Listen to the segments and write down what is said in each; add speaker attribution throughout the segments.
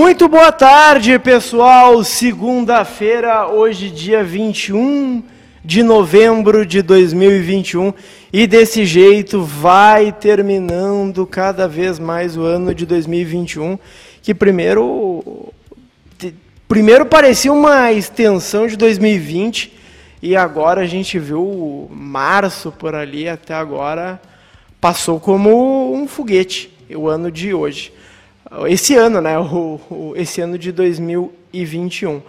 Speaker 1: Muito boa tarde, pessoal. Segunda-feira, hoje, dia 21 de novembro de 2021. E desse jeito vai terminando cada vez mais o ano de 2021, que primeiro primeiro parecia uma extensão de 2020 e agora a gente viu março por ali até agora passou como um foguete o ano de hoje esse ano, né? O, o, esse ano de 2021.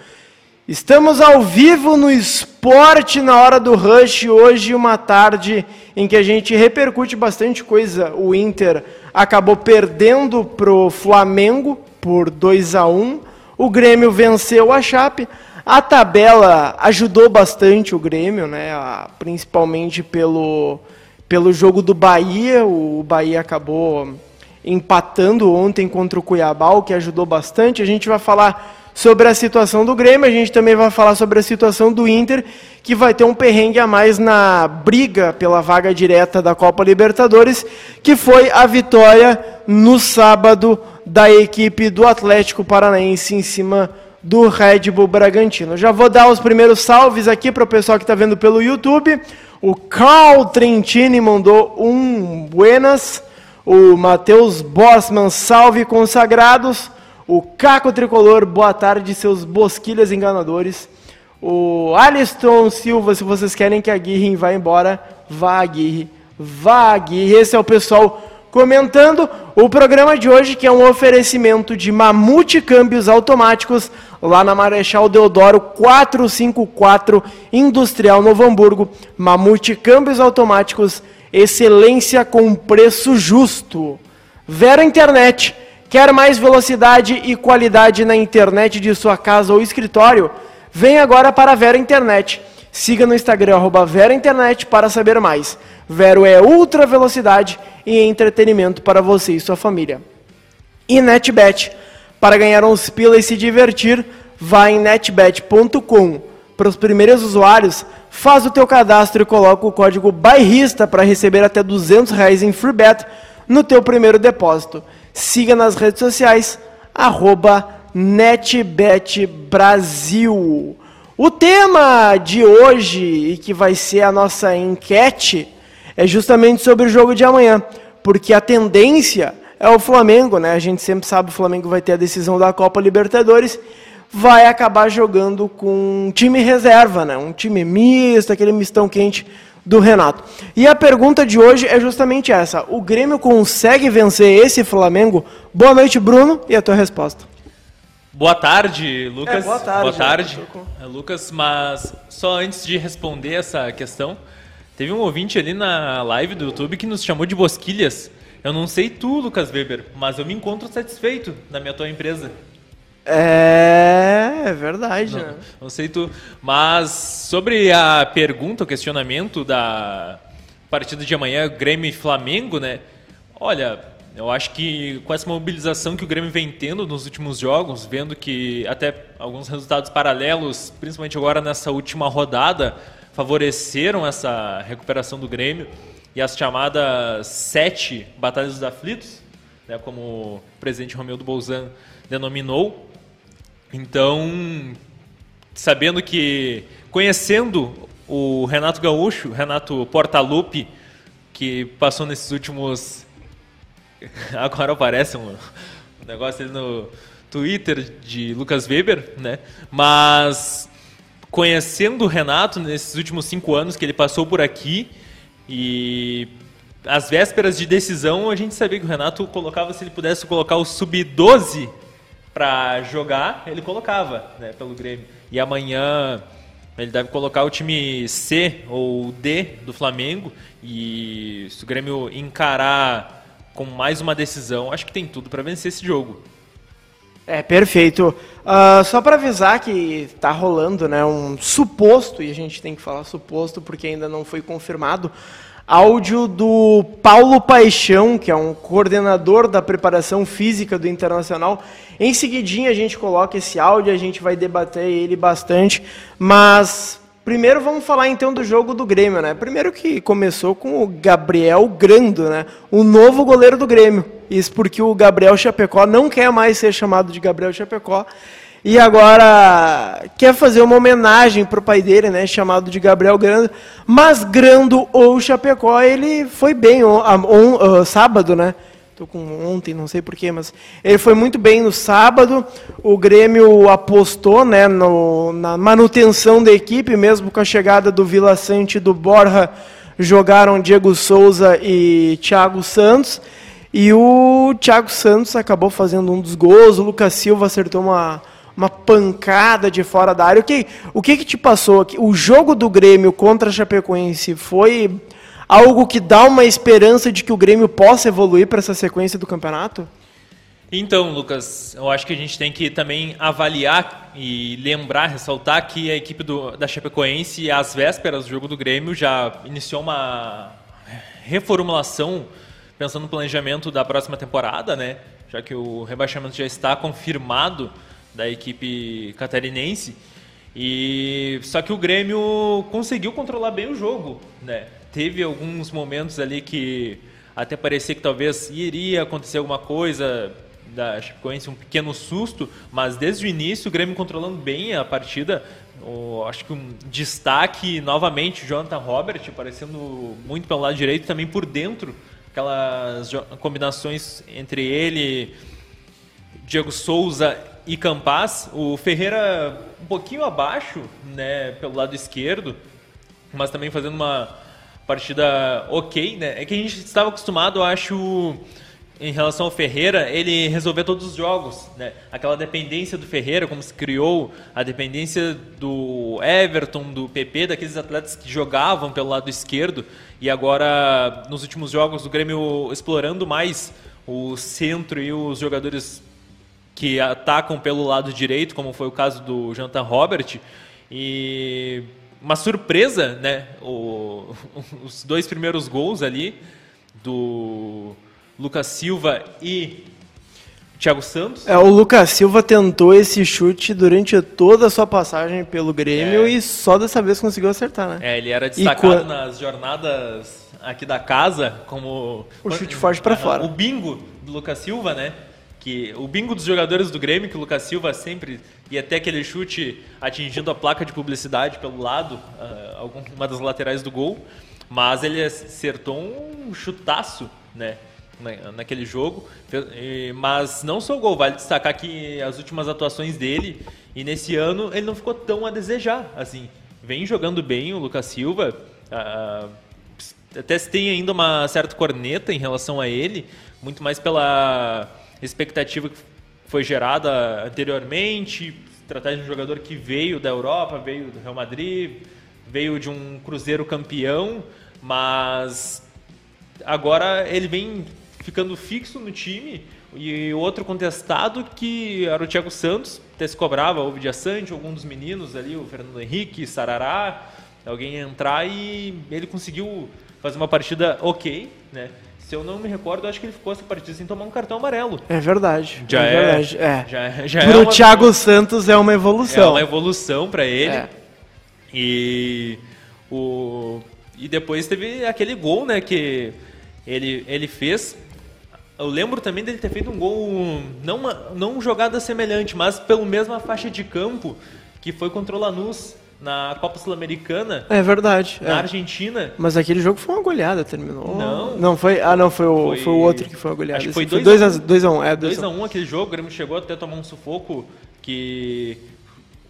Speaker 1: Estamos ao vivo no esporte na hora do rush hoje, uma tarde em que a gente repercute bastante coisa. O Inter acabou perdendo pro Flamengo por 2 a 1. O Grêmio venceu a Chape. A tabela ajudou bastante o Grêmio, né? Principalmente pelo pelo jogo do Bahia. O Bahia acabou empatando ontem contra o Cuiabá, o que ajudou bastante. A gente vai falar sobre a situação do Grêmio, a gente também vai falar sobre a situação do Inter, que vai ter um perrengue a mais na briga pela vaga direta da Copa Libertadores, que foi a vitória no sábado da equipe do Atlético Paranaense em cima do Red Bull Bragantino. Já vou dar os primeiros salves aqui para o pessoal que está vendo pelo YouTube. O Carl Trentini mandou um buenas o Matheus Bossman, salve consagrados, o Caco Tricolor, boa tarde, seus bosquilhas enganadores, o Aliston Silva, se vocês querem que a Guirre vá embora, vá Guirre, vá Guirre, esse é o pessoal comentando o programa de hoje, que é um oferecimento de Mamute Câmbios Automáticos, lá na Marechal Deodoro 454, Industrial Novo Hamburgo, Mamute Câmbios Automáticos, excelência com preço justo. Vera Internet. Quer mais velocidade e qualidade na internet de sua casa ou escritório? Vem agora para a Vera Internet. Siga no Instagram, arroba Vera Internet, para saber mais. Vero é ultra velocidade e entretenimento para você e sua família. E NetBet. Para ganhar uns pila e se divertir, vá em netbet.com. Para os primeiros usuários, Faz o teu cadastro e coloca o código bairrista para receber até 200 reais em free bet no teu primeiro depósito. Siga nas redes sociais, NetBetBrasil. O tema de hoje, e que vai ser a nossa enquete, é justamente sobre o jogo de amanhã. Porque a tendência é o Flamengo, né? A gente sempre sabe que o Flamengo vai ter a decisão da Copa Libertadores vai acabar jogando com um time reserva, né? um time misto, aquele mistão quente do Renato. E a pergunta de hoje é justamente essa: o Grêmio consegue vencer esse Flamengo? Boa noite, Bruno, e a tua resposta.
Speaker 2: Boa tarde, Lucas. É,
Speaker 1: boa tarde.
Speaker 2: Boa tarde, é, Lucas. Mas só antes de responder essa questão, teve um ouvinte ali na live do YouTube que nos chamou de bosquilhas. Eu não sei tu, Lucas Weber, mas eu me encontro satisfeito na minha tua empresa.
Speaker 1: É, é verdade.
Speaker 2: Não, né? não sei tu. Mas sobre a pergunta, o questionamento da partida de amanhã, Grêmio e Flamengo, né? Olha, eu acho que com essa mobilização que o Grêmio vem tendo nos últimos jogos, vendo que até alguns resultados paralelos, principalmente agora nessa última rodada, favoreceram essa recuperação do Grêmio e as chamadas sete batalhas dos aflitos, né, como o presidente Romeu Bolzan denominou, então, sabendo que, conhecendo o Renato Gaúcho, Renato Portaluppi, que passou nesses últimos. Agora aparece um, negócio ali no Twitter de Lucas Weber, né? Mas conhecendo o Renato nesses últimos cinco anos que ele passou por aqui e às vésperas de decisão a gente sabia que o Renato colocava se ele pudesse colocar o sub-12 para jogar, ele colocava né, pelo Grêmio. E amanhã ele deve colocar o time C ou D do Flamengo. E se o Grêmio encarar com mais uma decisão, acho que tem tudo para vencer esse jogo.
Speaker 1: É, perfeito. Uh, só para avisar que está rolando né, um suposto, e a gente tem que falar suposto porque ainda não foi confirmado, áudio do Paulo Paixão, que é um coordenador da preparação física do Internacional. Em seguidinha a gente coloca esse áudio, a gente vai debater ele bastante, mas primeiro vamos falar então do jogo do Grêmio, né? Primeiro que começou com o Gabriel Grando, né? O novo goleiro do Grêmio. Isso porque o Gabriel Chapecó não quer mais ser chamado de Gabriel Chapecó. E agora quer fazer uma homenagem para o pai dele, né, chamado de Gabriel Grando. Mas Grando ou Chapecó, ele foi bem on, on, uh, sábado, né? Tô com ontem, não sei porquê, mas ele foi muito bem no sábado. O Grêmio apostou né, no, na manutenção da equipe, mesmo com a chegada do Vila Sante e do Borja, jogaram Diego Souza e Thiago Santos. E o Thiago Santos acabou fazendo um dos gols, o Lucas Silva acertou uma, uma pancada de fora da área. O que, o que, que te passou aqui? O jogo do Grêmio contra a Chapecoense foi algo que dá uma esperança de que o Grêmio possa evoluir para essa sequência do campeonato?
Speaker 2: Então, Lucas, eu acho que a gente tem que também avaliar e lembrar, ressaltar que a equipe do, da Chapecoense, às vésperas do jogo do Grêmio, já iniciou uma reformulação pensando no planejamento da próxima temporada, né? Já que o rebaixamento já está confirmado da equipe catarinense. E só que o Grêmio conseguiu controlar bem o jogo, né? teve alguns momentos ali que até parecia que talvez iria acontecer alguma coisa da Chapecoense, um pequeno susto, mas desde o início o Grêmio controlando bem a partida. O, acho que um destaque novamente, Jonathan Robert aparecendo muito pelo lado direito, também por dentro, aquelas combinações entre ele, Diego Souza e Campas. O Ferreira um pouquinho abaixo, né, pelo lado esquerdo, mas também fazendo uma partida ok, né? É que a gente estava acostumado, acho, em relação ao Ferreira, ele resolver todos os jogos, né? Aquela dependência do Ferreira, como se criou, a dependência do Everton, do PP, daqueles atletas que jogavam pelo lado esquerdo, e agora, nos últimos jogos, o Grêmio explorando mais o centro e os jogadores que atacam pelo lado direito, como foi o caso do Jonathan Robert, e uma surpresa, né? O, os dois primeiros gols ali do Lucas Silva e Thiago Santos.
Speaker 1: É, o Lucas Silva tentou esse chute durante toda a sua passagem pelo Grêmio é. e só dessa vez conseguiu acertar, né?
Speaker 2: É, ele era destacado nas jornadas aqui da casa como
Speaker 1: o chute forte para fora.
Speaker 2: O bingo do Lucas Silva, né? Que o bingo dos jogadores do Grêmio, que o Lucas Silva sempre ia até aquele chute atingindo a placa de publicidade pelo lado, uh, uma das laterais do gol, mas ele acertou um chutaço, né? naquele jogo, mas não só o gol, vale destacar que as últimas atuações dele e nesse ano ele não ficou tão a desejar, assim, vem jogando bem o Lucas Silva, uh, até se tem ainda uma certa corneta em relação a ele, muito mais pela expectativa que foi gerada anteriormente, tratar de um jogador que veio da Europa, veio do Real Madrid, veio de um Cruzeiro campeão, mas agora ele vem ficando fixo no time e outro contestado que era o Thiago Santos, até se cobrava o Vidia Sante, algum dos meninos ali, o Fernando Henrique, Sarará, alguém entrar e ele conseguiu fazer uma partida ok, né? Se eu não me recordo, acho que ele ficou essa partida sem tomar um cartão amarelo.
Speaker 1: É verdade.
Speaker 2: Já
Speaker 1: é.
Speaker 2: Verdade.
Speaker 1: é.
Speaker 2: Já, já
Speaker 1: Pro é uma, Thiago Santos é uma evolução. É
Speaker 2: uma evolução para ele. É. E o e depois teve aquele gol, né, que ele ele fez. Eu lembro também dele ter feito um gol não uma, não jogada semelhante, mas pelo mesma faixa de campo que foi contra o Lanús na Copa Sul-Americana.
Speaker 1: É verdade.
Speaker 2: Na
Speaker 1: é.
Speaker 2: Argentina.
Speaker 1: Mas aquele jogo foi uma goleada, terminou.
Speaker 2: Não.
Speaker 1: Não foi. Ah, não, foi o, foi, foi o outro que foi uma goleada.
Speaker 2: Acho que foi 2 a 1
Speaker 1: 2 a 1 é,
Speaker 2: 2 a 1 aquele jogo, o Grêmio chegou até a tomar um sufoco que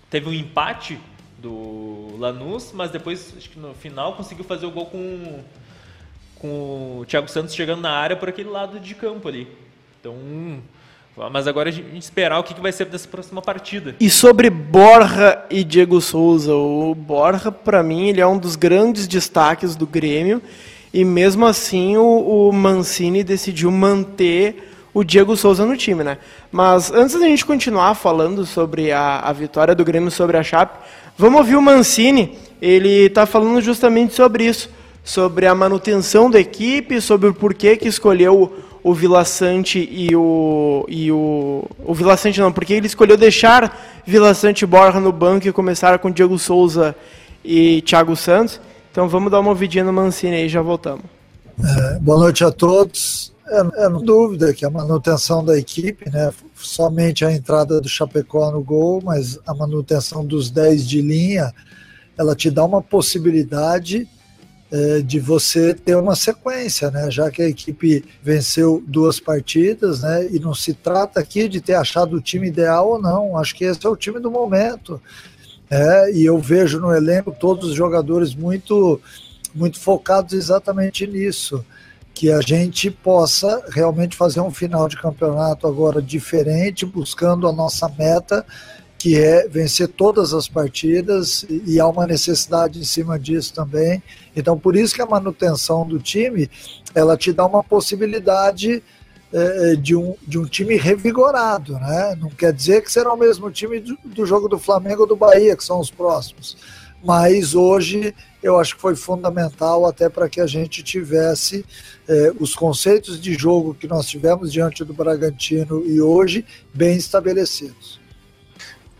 Speaker 2: teve um empate do Lanús, mas depois, acho que no final, conseguiu fazer o gol com, com o Thiago Santos chegando na área por aquele lado de campo ali. Então, mas agora a gente esperar o que vai ser dessa próxima partida.
Speaker 1: E sobre Borja e Diego Souza, o Borja, para mim, ele é um dos grandes destaques do Grêmio. E mesmo assim, o, o Mancini decidiu manter o Diego Souza no time, né? Mas antes da gente continuar falando sobre a, a vitória do Grêmio sobre a Chape, vamos ouvir o Mancini. Ele está falando justamente sobre isso, sobre a manutenção da equipe, sobre o porquê que escolheu o Vila Sante e o e o o Vila Sante não, porque ele escolheu deixar Vila Sante e Borja no banco e começar com Diego Souza e Thiago Santos. Então vamos dar uma ouvidinha no Mancini aí e já voltamos.
Speaker 3: É, boa noite a todos. É, é, não dúvida que a manutenção da equipe, né, somente a entrada do Chapecó no gol, mas a manutenção dos 10 de linha, ela te dá uma possibilidade é, de você ter uma sequência, né? Já que a equipe venceu duas partidas, né? E não se trata aqui de ter achado o time ideal ou não. Acho que esse é o time do momento. É, e eu vejo no elenco todos os jogadores muito, muito focados exatamente nisso. Que a gente possa realmente fazer um final de campeonato agora diferente, buscando a nossa meta que é vencer todas as partidas e há uma necessidade em cima disso também. Então, por isso que a manutenção do time, ela te dá uma possibilidade é, de, um, de um time revigorado, né? Não quer dizer que será o mesmo time do, do jogo do Flamengo ou do Bahia, que são os próximos. Mas hoje eu acho que foi fundamental até para que a gente tivesse é, os conceitos de jogo que nós tivemos diante do Bragantino e hoje bem estabelecidos.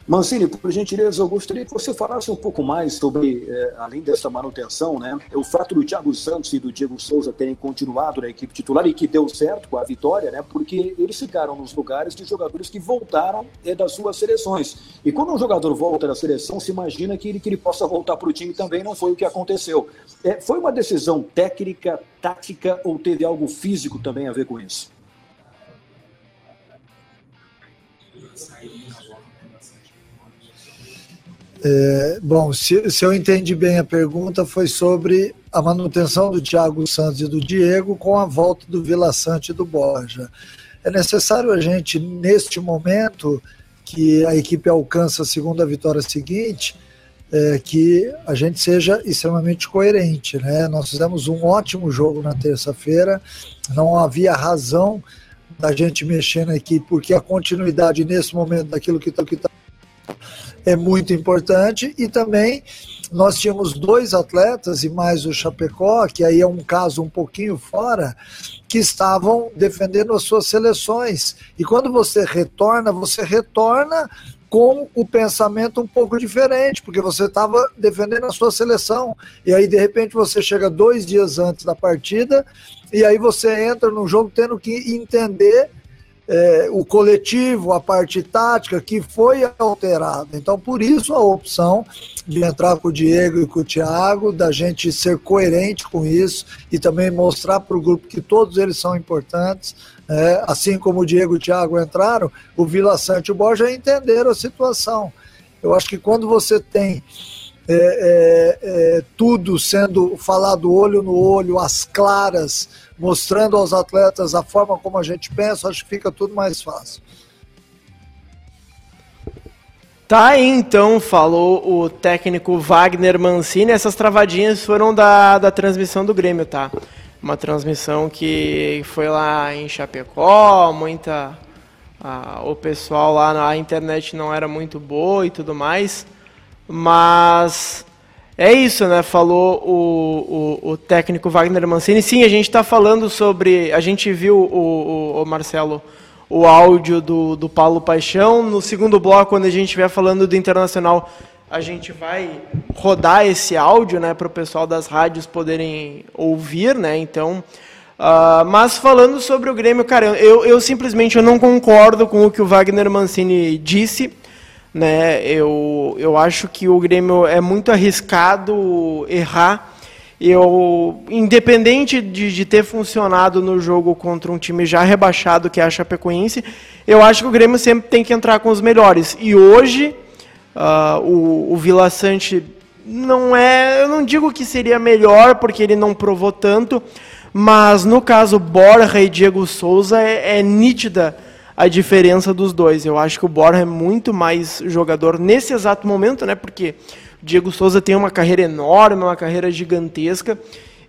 Speaker 4: Mancini, por gentileza, eu gostaria que você falasse um pouco mais sobre, eh, além dessa manutenção, né, o fato do Thiago Santos e do Diego Souza terem continuado na equipe titular e que deu certo com a vitória, né, porque eles ficaram nos lugares de jogadores que voltaram eh, das suas seleções. E quando um jogador volta da seleção, se imagina que ele, que ele possa voltar para o time também, não foi o que aconteceu. Eh, foi uma decisão técnica, tática ou teve algo físico também a ver com isso?
Speaker 3: É, bom, se, se, eu entendi bem a pergunta, foi sobre a manutenção do Thiago Santos e do Diego com a volta do Vila Sante e do Borja. É necessário a gente, neste momento, que a equipe alcança a segunda vitória seguinte, é, que a gente seja extremamente coerente. Né? Nós fizemos um ótimo jogo na terça-feira, não havia razão da gente mexer na equipe, porque a continuidade nesse momento daquilo que está é muito importante e também nós tínhamos dois atletas e mais o Chapecó, que aí é um caso um pouquinho fora, que estavam defendendo as suas seleções. E quando você retorna, você retorna com o pensamento um pouco diferente, porque você estava defendendo a sua seleção. E aí, de repente, você chega dois dias antes da partida, e aí você entra no jogo tendo que entender é, o coletivo, a parte tática que foi alterada. Então, por isso a opção de entrar com o Diego e com o Thiago, da gente ser coerente com isso e também mostrar para o grupo que todos eles são importantes. É, assim como o Diego e o Thiago entraram, o Vila Sante e o Borja entenderam a situação. Eu acho que quando você tem é, é, é, tudo sendo falado olho no olho, as claras, mostrando aos atletas a forma como a gente pensa, acho que fica tudo mais fácil.
Speaker 1: Tá aí então, falou o técnico Wagner Mancini. Essas travadinhas foram da, da transmissão do Grêmio, tá? Uma transmissão que foi lá em Chapecó, muita. A, o pessoal lá na internet não era muito boa e tudo mais. Mas é isso, né? Falou o, o, o técnico Wagner Mancini. Sim, a gente está falando sobre. A gente viu o, o, Marcelo o áudio do, do Paulo Paixão. No segundo bloco, quando a gente estiver falando do Internacional, a gente vai rodar esse áudio, né, para o pessoal das rádios poderem ouvir, né? Então, uh, mas falando sobre o Grêmio, cara, eu, eu simplesmente eu não concordo com o que o Wagner Mancini disse né? Eu, eu acho que o Grêmio é muito arriscado errar. Eu, independente de, de, ter funcionado no jogo contra um time já rebaixado, que é a Chapecoense, eu acho que o Grêmio sempre tem que entrar com os melhores. E hoje, uh, o, o Vila Sante não é. Eu não digo que seria melhor, porque ele não provou tanto, mas no caso Borja e Diego Souza é, é nítida a diferença dos dois. Eu acho que o Borja é muito mais jogador nesse exato momento, né? Porque o Diego Souza tem uma carreira enorme, uma carreira gigantesca.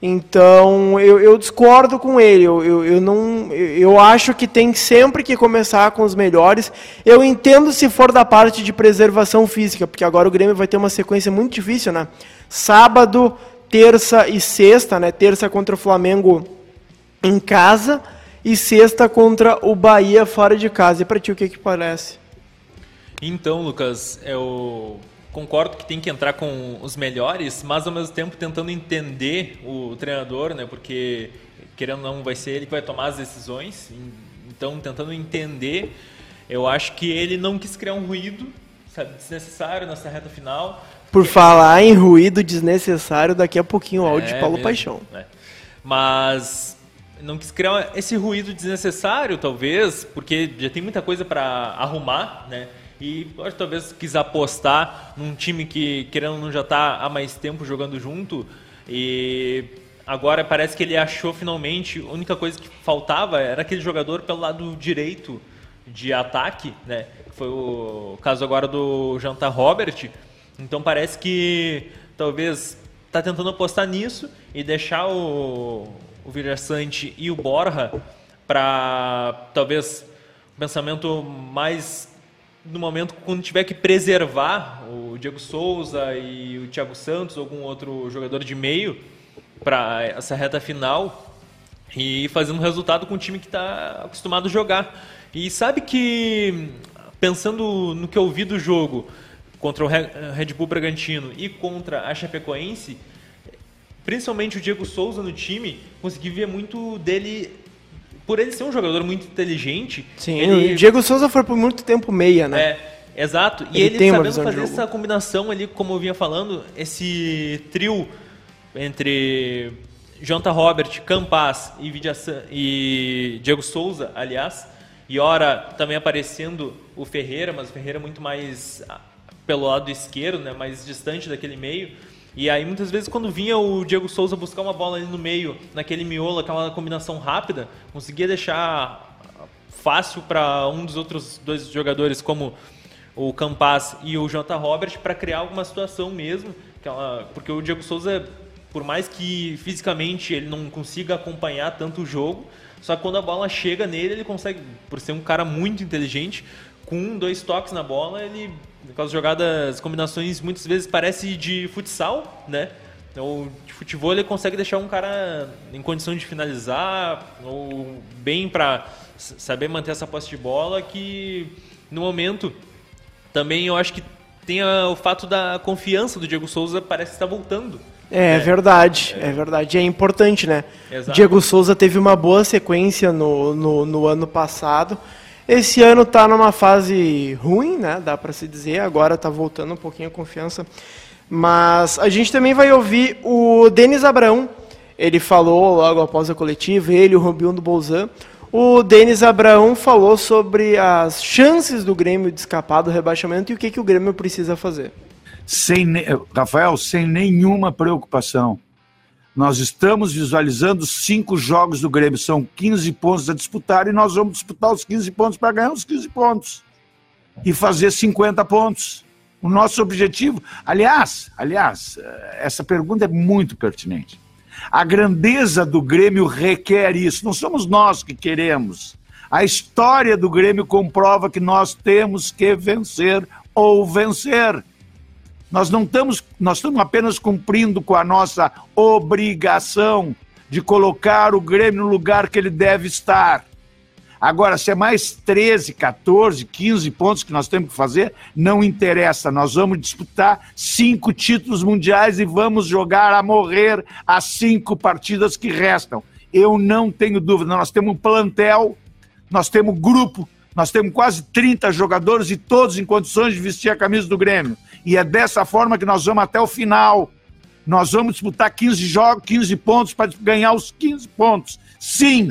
Speaker 1: Então eu, eu discordo com ele. Eu, eu, eu, não, eu acho que tem sempre que começar com os melhores. Eu entendo se for da parte de preservação física, porque agora o Grêmio vai ter uma sequência muito difícil, né? Sábado, terça e sexta, né? Terça contra o Flamengo em casa e sexta contra o Bahia fora de casa. E para ti o que que parece?
Speaker 2: Então, Lucas, eu concordo que tem que entrar com os melhores, mas ao mesmo tempo tentando entender o treinador, né? Porque querendo ou não, vai ser ele que vai tomar as decisões. Então, tentando entender, eu acho que ele não quis criar um ruído sabe, desnecessário nessa reta final.
Speaker 1: Por falar em ruído desnecessário, daqui a pouquinho o áudio é, de Paulo mesmo, Paixão.
Speaker 2: É. Mas não quis criar esse ruído desnecessário, talvez, porque já tem muita coisa para arrumar, né? E talvez quis apostar num time que, querendo não, já está há mais tempo jogando junto. E agora parece que ele achou finalmente. A única coisa que faltava era aquele jogador pelo lado direito de ataque, né? Foi o caso agora do Janta Robert. Então parece que talvez está tentando apostar nisso e deixar o, o Virassante e o Borja para talvez um pensamento mais no momento quando tiver que preservar o Diego Souza e o Thiago Santos, algum outro jogador de meio para essa reta final e fazendo um resultado com o time que está acostumado a jogar. E sabe que pensando no que eu vi do jogo contra o Red Bull Bragantino e contra a Chapecoense, principalmente o Diego Souza no time, consegui ver muito dele por ele ser um jogador muito inteligente.
Speaker 1: Sim, ele... o Diego Souza foi por muito tempo meia, né?
Speaker 2: É, exato. E ele, ele sabendo fazer essa combinação ali, como eu vinha falando, esse trio entre Jonathan Robert, Campas e, e Diego Souza, aliás, e ora também aparecendo o Ferreira, mas o Ferreira muito mais ah, pelo lado esquerdo, né, mais distante daquele meio. E aí muitas vezes quando vinha o Diego Souza buscar uma bola ali no meio, naquele miolo, aquela combinação rápida, conseguia deixar fácil para um dos outros dois jogadores, como o Campas e o Jonathan Robert, para criar alguma situação mesmo. Porque o Diego Souza, por mais que fisicamente ele não consiga acompanhar tanto o jogo, só que quando a bola chega nele, ele consegue, por ser um cara muito inteligente, com um, dois toques na bola, ele aquelas jogadas, combinações muitas vezes parece de futsal, né? Ou de futebol ele consegue deixar um cara em condição de finalizar ou bem para saber manter essa posse de bola que no momento também eu acho que tem o fato da confiança do Diego Souza parece estar voltando.
Speaker 1: É, é verdade, é. é. verdade. É importante, né? Exato. Diego Souza teve uma boa sequência no, no, no ano passado. Esse ano está numa fase ruim, né? Dá para se dizer. Agora está voltando um pouquinho a confiança. Mas a gente também vai ouvir o Denis Abrão. Ele falou logo após a coletiva, ele, o Rubinho do Bolzan. O Denis Abraão falou sobre as chances do Grêmio de escapar do rebaixamento e o que, que o Grêmio precisa fazer.
Speaker 5: Sem, Rafael, sem nenhuma preocupação. Nós estamos visualizando cinco jogos do Grêmio, são 15 pontos a disputar e nós vamos disputar os 15 pontos para ganhar os 15 pontos e fazer 50 pontos. O nosso objetivo, aliás, aliás, essa pergunta é muito pertinente. A grandeza do Grêmio requer isso, não somos nós que queremos. A história do Grêmio comprova que nós temos que vencer ou vencer. Nós não estamos, nós estamos apenas cumprindo com a nossa obrigação de colocar o Grêmio no lugar que ele deve estar. Agora, se é mais 13, 14, 15 pontos que nós temos que fazer, não interessa. Nós vamos disputar cinco títulos mundiais e vamos jogar a morrer as cinco partidas que restam. Eu não tenho dúvida. Nós temos um plantel, nós temos grupo, nós temos quase 30 jogadores e todos em condições de vestir a camisa do Grêmio. E é dessa forma que nós vamos até o final. Nós vamos disputar 15 jogos, 15 pontos para ganhar os 15 pontos. Sim,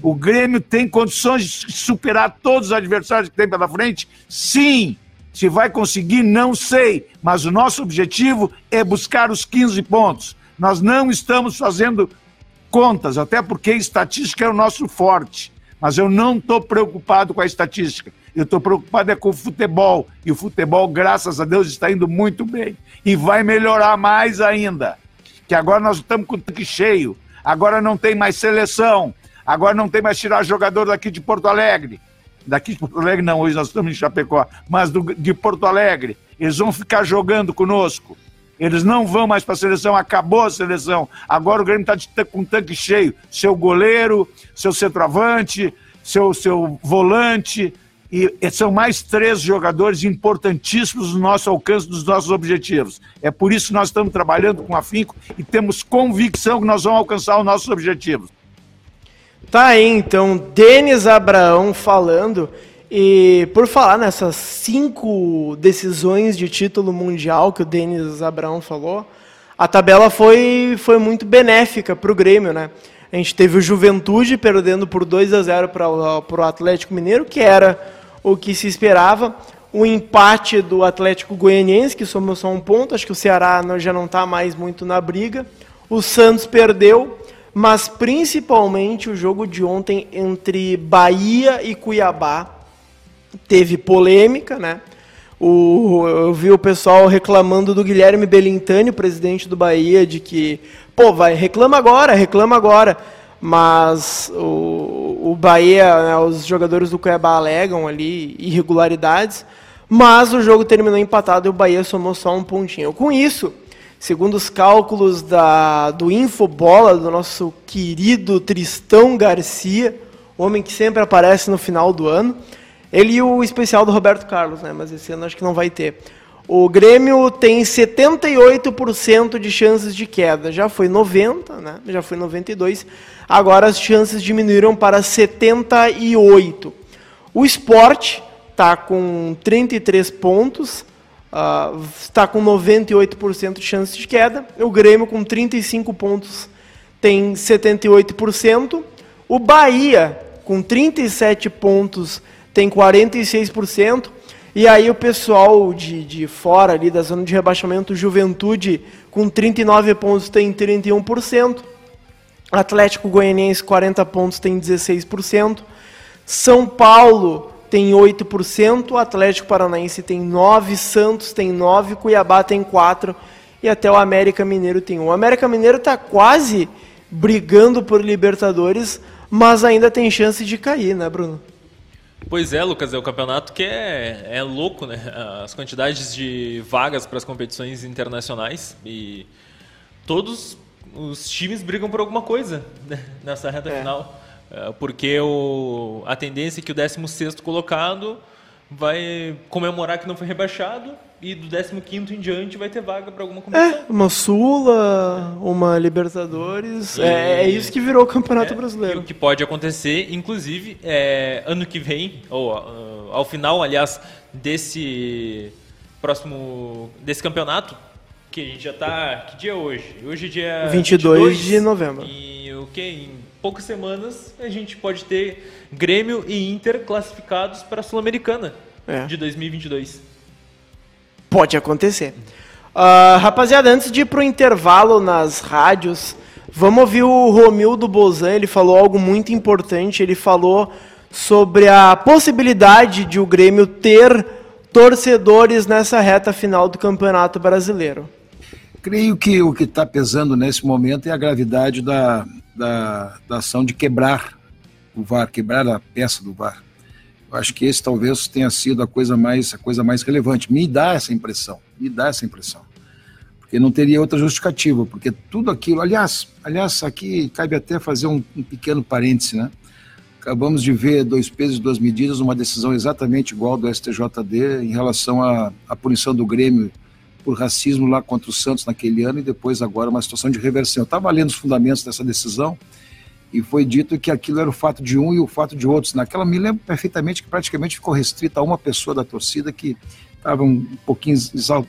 Speaker 5: o Grêmio tem condições de superar todos os adversários que tem pela frente? Sim. Se vai conseguir, não sei. Mas o nosso objetivo é buscar os 15 pontos. Nós não estamos fazendo contas, até porque estatística é o nosso forte. Mas eu não estou preocupado com a estatística. Eu estou preocupado é com o futebol. E o futebol, graças a Deus, está indo muito bem. E vai melhorar mais ainda. Que agora nós estamos com o tanque cheio. Agora não tem mais seleção. Agora não tem mais tirar jogador daqui de Porto Alegre. Daqui de Porto Alegre não, hoje nós estamos em Chapecó. Mas do, de Porto Alegre. Eles vão ficar jogando conosco. Eles não vão mais para a seleção, acabou a seleção. Agora o Grêmio está com o tanque cheio. Seu goleiro, seu centroavante, seu, seu volante, e são mais três jogadores importantíssimos no nosso alcance dos nossos objetivos. É por isso que nós estamos trabalhando com afinco e temos convicção que nós vamos alcançar os nossos objetivos.
Speaker 1: Tá aí então, Denis Abraão falando. E por falar nessas cinco decisões de título mundial que o Denis Abraão falou, a tabela foi, foi muito benéfica para o Grêmio, né? A gente teve o Juventude perdendo por 2 a 0 para o Atlético Mineiro, que era o que se esperava. O empate do Atlético Goianiense, que somou só um ponto, acho que o Ceará já não está mais muito na briga. O Santos perdeu, mas principalmente o jogo de ontem entre Bahia e Cuiabá teve polêmica, né? O, eu vi o pessoal reclamando do Guilherme Belintani, presidente do Bahia, de que, pô, vai, reclama agora, reclama agora. Mas o, o Bahia, né, os jogadores do Cuiabá alegam ali irregularidades, mas o jogo terminou empatado e o Bahia somou só um pontinho. Com isso, segundo os cálculos da, do Infobola, do nosso querido Tristão Garcia, homem que sempre aparece no final do ano, ele e o especial do Roberto Carlos, né? Mas esse ano acho que não vai ter. O Grêmio tem 78% de chances de queda. Já foi 90, né? Já foi 92. Agora as chances diminuíram para 78. O Sport está com 33 pontos, uh, está com 98% de chances de queda. O Grêmio com 35 pontos tem 78%. O Bahia com 37 pontos tem 46%. E aí o pessoal de, de fora ali da zona de rebaixamento, Juventude com 39 pontos tem 31%. Atlético Goianiense 40 pontos tem 16%. São Paulo tem 8%, Atlético Paranaense tem 9, Santos tem 9, Cuiabá tem 4 e até o América Mineiro tem 1. O América Mineiro está quase brigando por Libertadores, mas ainda tem chance de cair, né, Bruno?
Speaker 2: Pois é, Lucas, é o campeonato que é, é louco, né? As quantidades de vagas para as competições internacionais e todos os times brigam por alguma coisa né? nessa reta é. final. É, porque o, a tendência é que o 16 colocado vai comemorar que não foi rebaixado e do 15 em diante vai ter vaga para alguma competição.
Speaker 1: É, uma Sula, uma Libertadores. E... É, é, isso que virou o Campeonato
Speaker 2: é,
Speaker 1: Brasileiro.
Speaker 2: o que pode acontecer, inclusive, é, ano que vem, ou uh, ao final, aliás, desse próximo desse campeonato, que a gente já está. Que dia é hoje? Hoje é dia
Speaker 1: 22, 22 de novembro.
Speaker 2: E o que? Em poucas semanas a gente pode ter Grêmio e Inter classificados para a Sul-Americana é. de 2022.
Speaker 1: Pode acontecer. Uh, rapaziada, antes de ir para o intervalo nas rádios, vamos ouvir o Romildo Bozan. Ele falou algo muito importante. Ele falou sobre a possibilidade de o Grêmio ter torcedores nessa reta final do Campeonato Brasileiro.
Speaker 6: Creio que o que está pesando nesse momento é a gravidade da, da, da ação de quebrar o VAR, quebrar a peça do VAR. Acho que esse talvez tenha sido a coisa mais a coisa mais relevante. Me dá essa impressão, me dá essa impressão. Porque não teria outra justificativa, porque tudo aquilo, aliás, aliás, aqui cabe até fazer um, um pequeno parêntese, né? Acabamos de ver dois pesos e duas medidas, uma decisão exatamente igual do STJD em relação à, à punição do Grêmio por racismo lá contra o Santos naquele ano e depois agora uma situação de reversão. Eu estava lendo os fundamentos dessa decisão e foi dito que aquilo era o fato de um e o fato de outros. Naquela me lembro perfeitamente que praticamente ficou restrita a uma pessoa da torcida que estava um pouquinho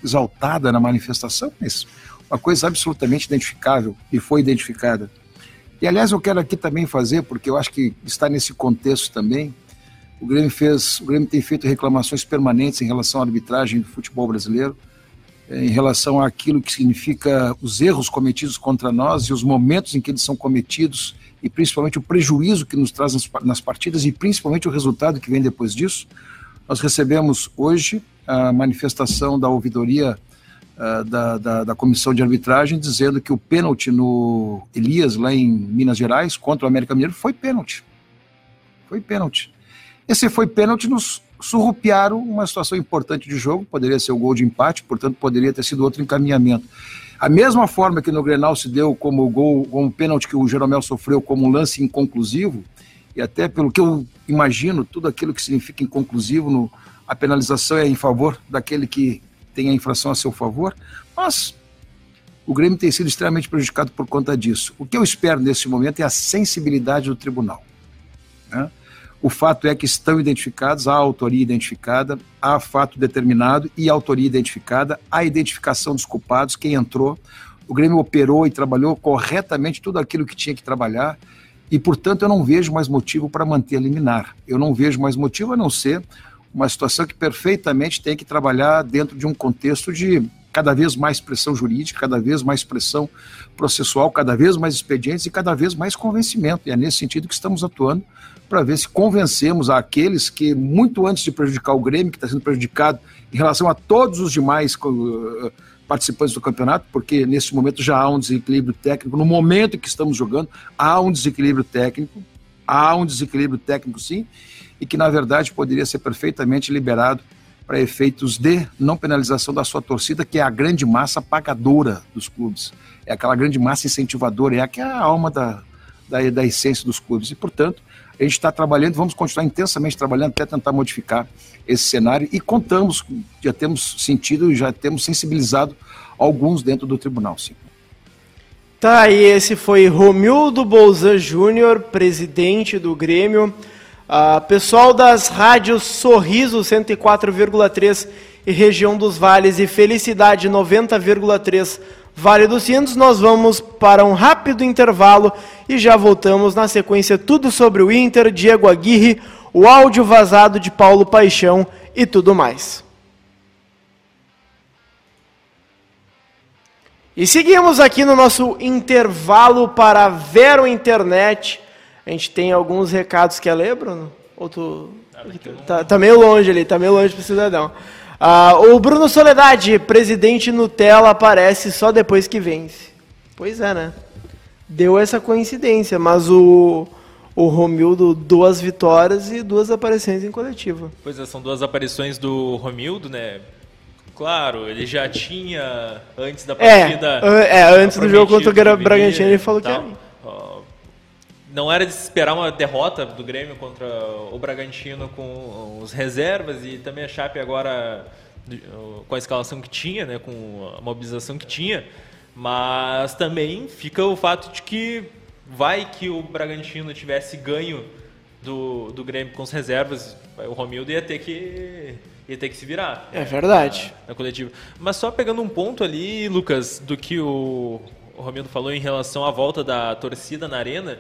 Speaker 6: exaltada na manifestação, mas uma coisa absolutamente identificável e foi identificada. E aliás, eu quero aqui também fazer, porque eu acho que está nesse contexto também. O Grêmio fez, o Grêmio tem feito reclamações permanentes em relação à arbitragem do futebol brasileiro, eh, em relação àquilo que significa os erros cometidos contra nós e os momentos em que eles são cometidos e principalmente o prejuízo que nos traz nas partidas e principalmente o resultado que vem depois disso. Nós recebemos hoje a manifestação da ouvidoria uh, da, da, da, comissão de arbitragem dizendo que o pênalti no Elias, lá em Minas Gerais, contra o América Mineiro, foi pênalti. Foi pênalti. Esse foi pênalti, nos surrupiaram uma situação importante de jogo, poderia ser o gol de empate, portanto poderia ter sido outro encaminhamento. A mesma forma que no Grenal se deu como gol, como pênalti que o Jeromel sofreu como um lance inconclusivo, e até pelo que eu imagino, tudo aquilo que significa inconclusivo, no, a penalização é em favor daquele que tem a infração a seu favor, mas O Grêmio tem sido extremamente prejudicado por conta disso. O que eu espero nesse momento é a sensibilidade do tribunal. O fato é que estão identificados, há autoria identificada, há fato determinado e autoria identificada, há identificação dos culpados, quem entrou. O Grêmio operou e trabalhou corretamente tudo aquilo que tinha que trabalhar e, portanto, eu não vejo mais motivo para manter a liminar. Eu não vejo mais motivo a não ser uma situação que perfeitamente tem que trabalhar dentro de um contexto de cada vez mais pressão jurídica, cada vez mais pressão processual, cada vez mais expedientes e cada vez mais convencimento. E é nesse sentido que estamos atuando para ver se convencemos aqueles que, muito antes de prejudicar o Grêmio, que está sendo prejudicado em relação a todos os demais uh, participantes do campeonato, porque nesse momento já há um desequilíbrio técnico, no momento em que estamos jogando, há um desequilíbrio técnico, há um desequilíbrio técnico sim, e que na verdade poderia ser perfeitamente liberado para efeitos de não penalização da sua torcida, que é a grande massa pagadora dos clubes. É aquela grande massa incentivadora, é aquela a alma da, da, da essência dos clubes. E, portanto, a gente está trabalhando, vamos continuar intensamente trabalhando até tentar modificar esse cenário e contamos, já temos sentido e já temos sensibilizado alguns dentro do tribunal, sim.
Speaker 1: Tá, e esse foi Romildo Bolzan Júnior, presidente do Grêmio. Uh, pessoal das rádios Sorriso 104,3 e região dos Vales e Felicidade 90,3 Vale dos Sinos, nós vamos para um rápido intervalo e já voltamos na sequência tudo sobre o Inter, Diego Aguirre, o áudio vazado de Paulo Paixão e tudo mais. E seguimos aqui no nosso intervalo para Vero Internet. A gente tem alguns recados que ler, Bruno? Outro... Tá, tá meio longe ali, tá meio longe para o cidadão. Ah, o Bruno Soledade, presidente Nutella, aparece só depois que vence. Pois é, né? Deu essa coincidência, mas o, o Romildo, duas vitórias e duas aparições em coletiva.
Speaker 2: Pois é, são duas aparições do Romildo, né? Claro, ele já tinha, antes da
Speaker 1: é,
Speaker 2: partida...
Speaker 1: É, é antes do jogo contra o Bragantino, ele falou que era
Speaker 2: não era de se esperar uma derrota do Grêmio contra o Bragantino com os reservas e também a Chape agora com a escalação que tinha, né, com a mobilização que tinha, mas também fica o fato de que vai que o Bragantino tivesse ganho do, do Grêmio com as reservas, o Romildo ia ter que ia ter que se virar.
Speaker 1: É verdade.
Speaker 2: Na, na coletiva. Mas só pegando um ponto ali, Lucas, do que o, o Romildo falou em relação à volta da torcida na arena,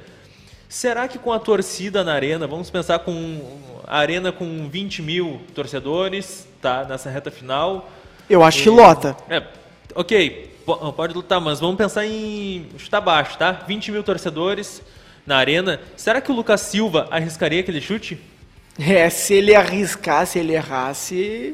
Speaker 2: Será que com a torcida na arena, vamos pensar com a arena com 20 mil torcedores, tá? Nessa reta final.
Speaker 1: Eu acho e, que lota.
Speaker 2: É, ok, pode lutar, mas vamos pensar em chutar baixo, tá? 20 mil torcedores na arena. Será que o Lucas Silva arriscaria aquele chute?
Speaker 1: É, se ele arriscasse, ele errasse,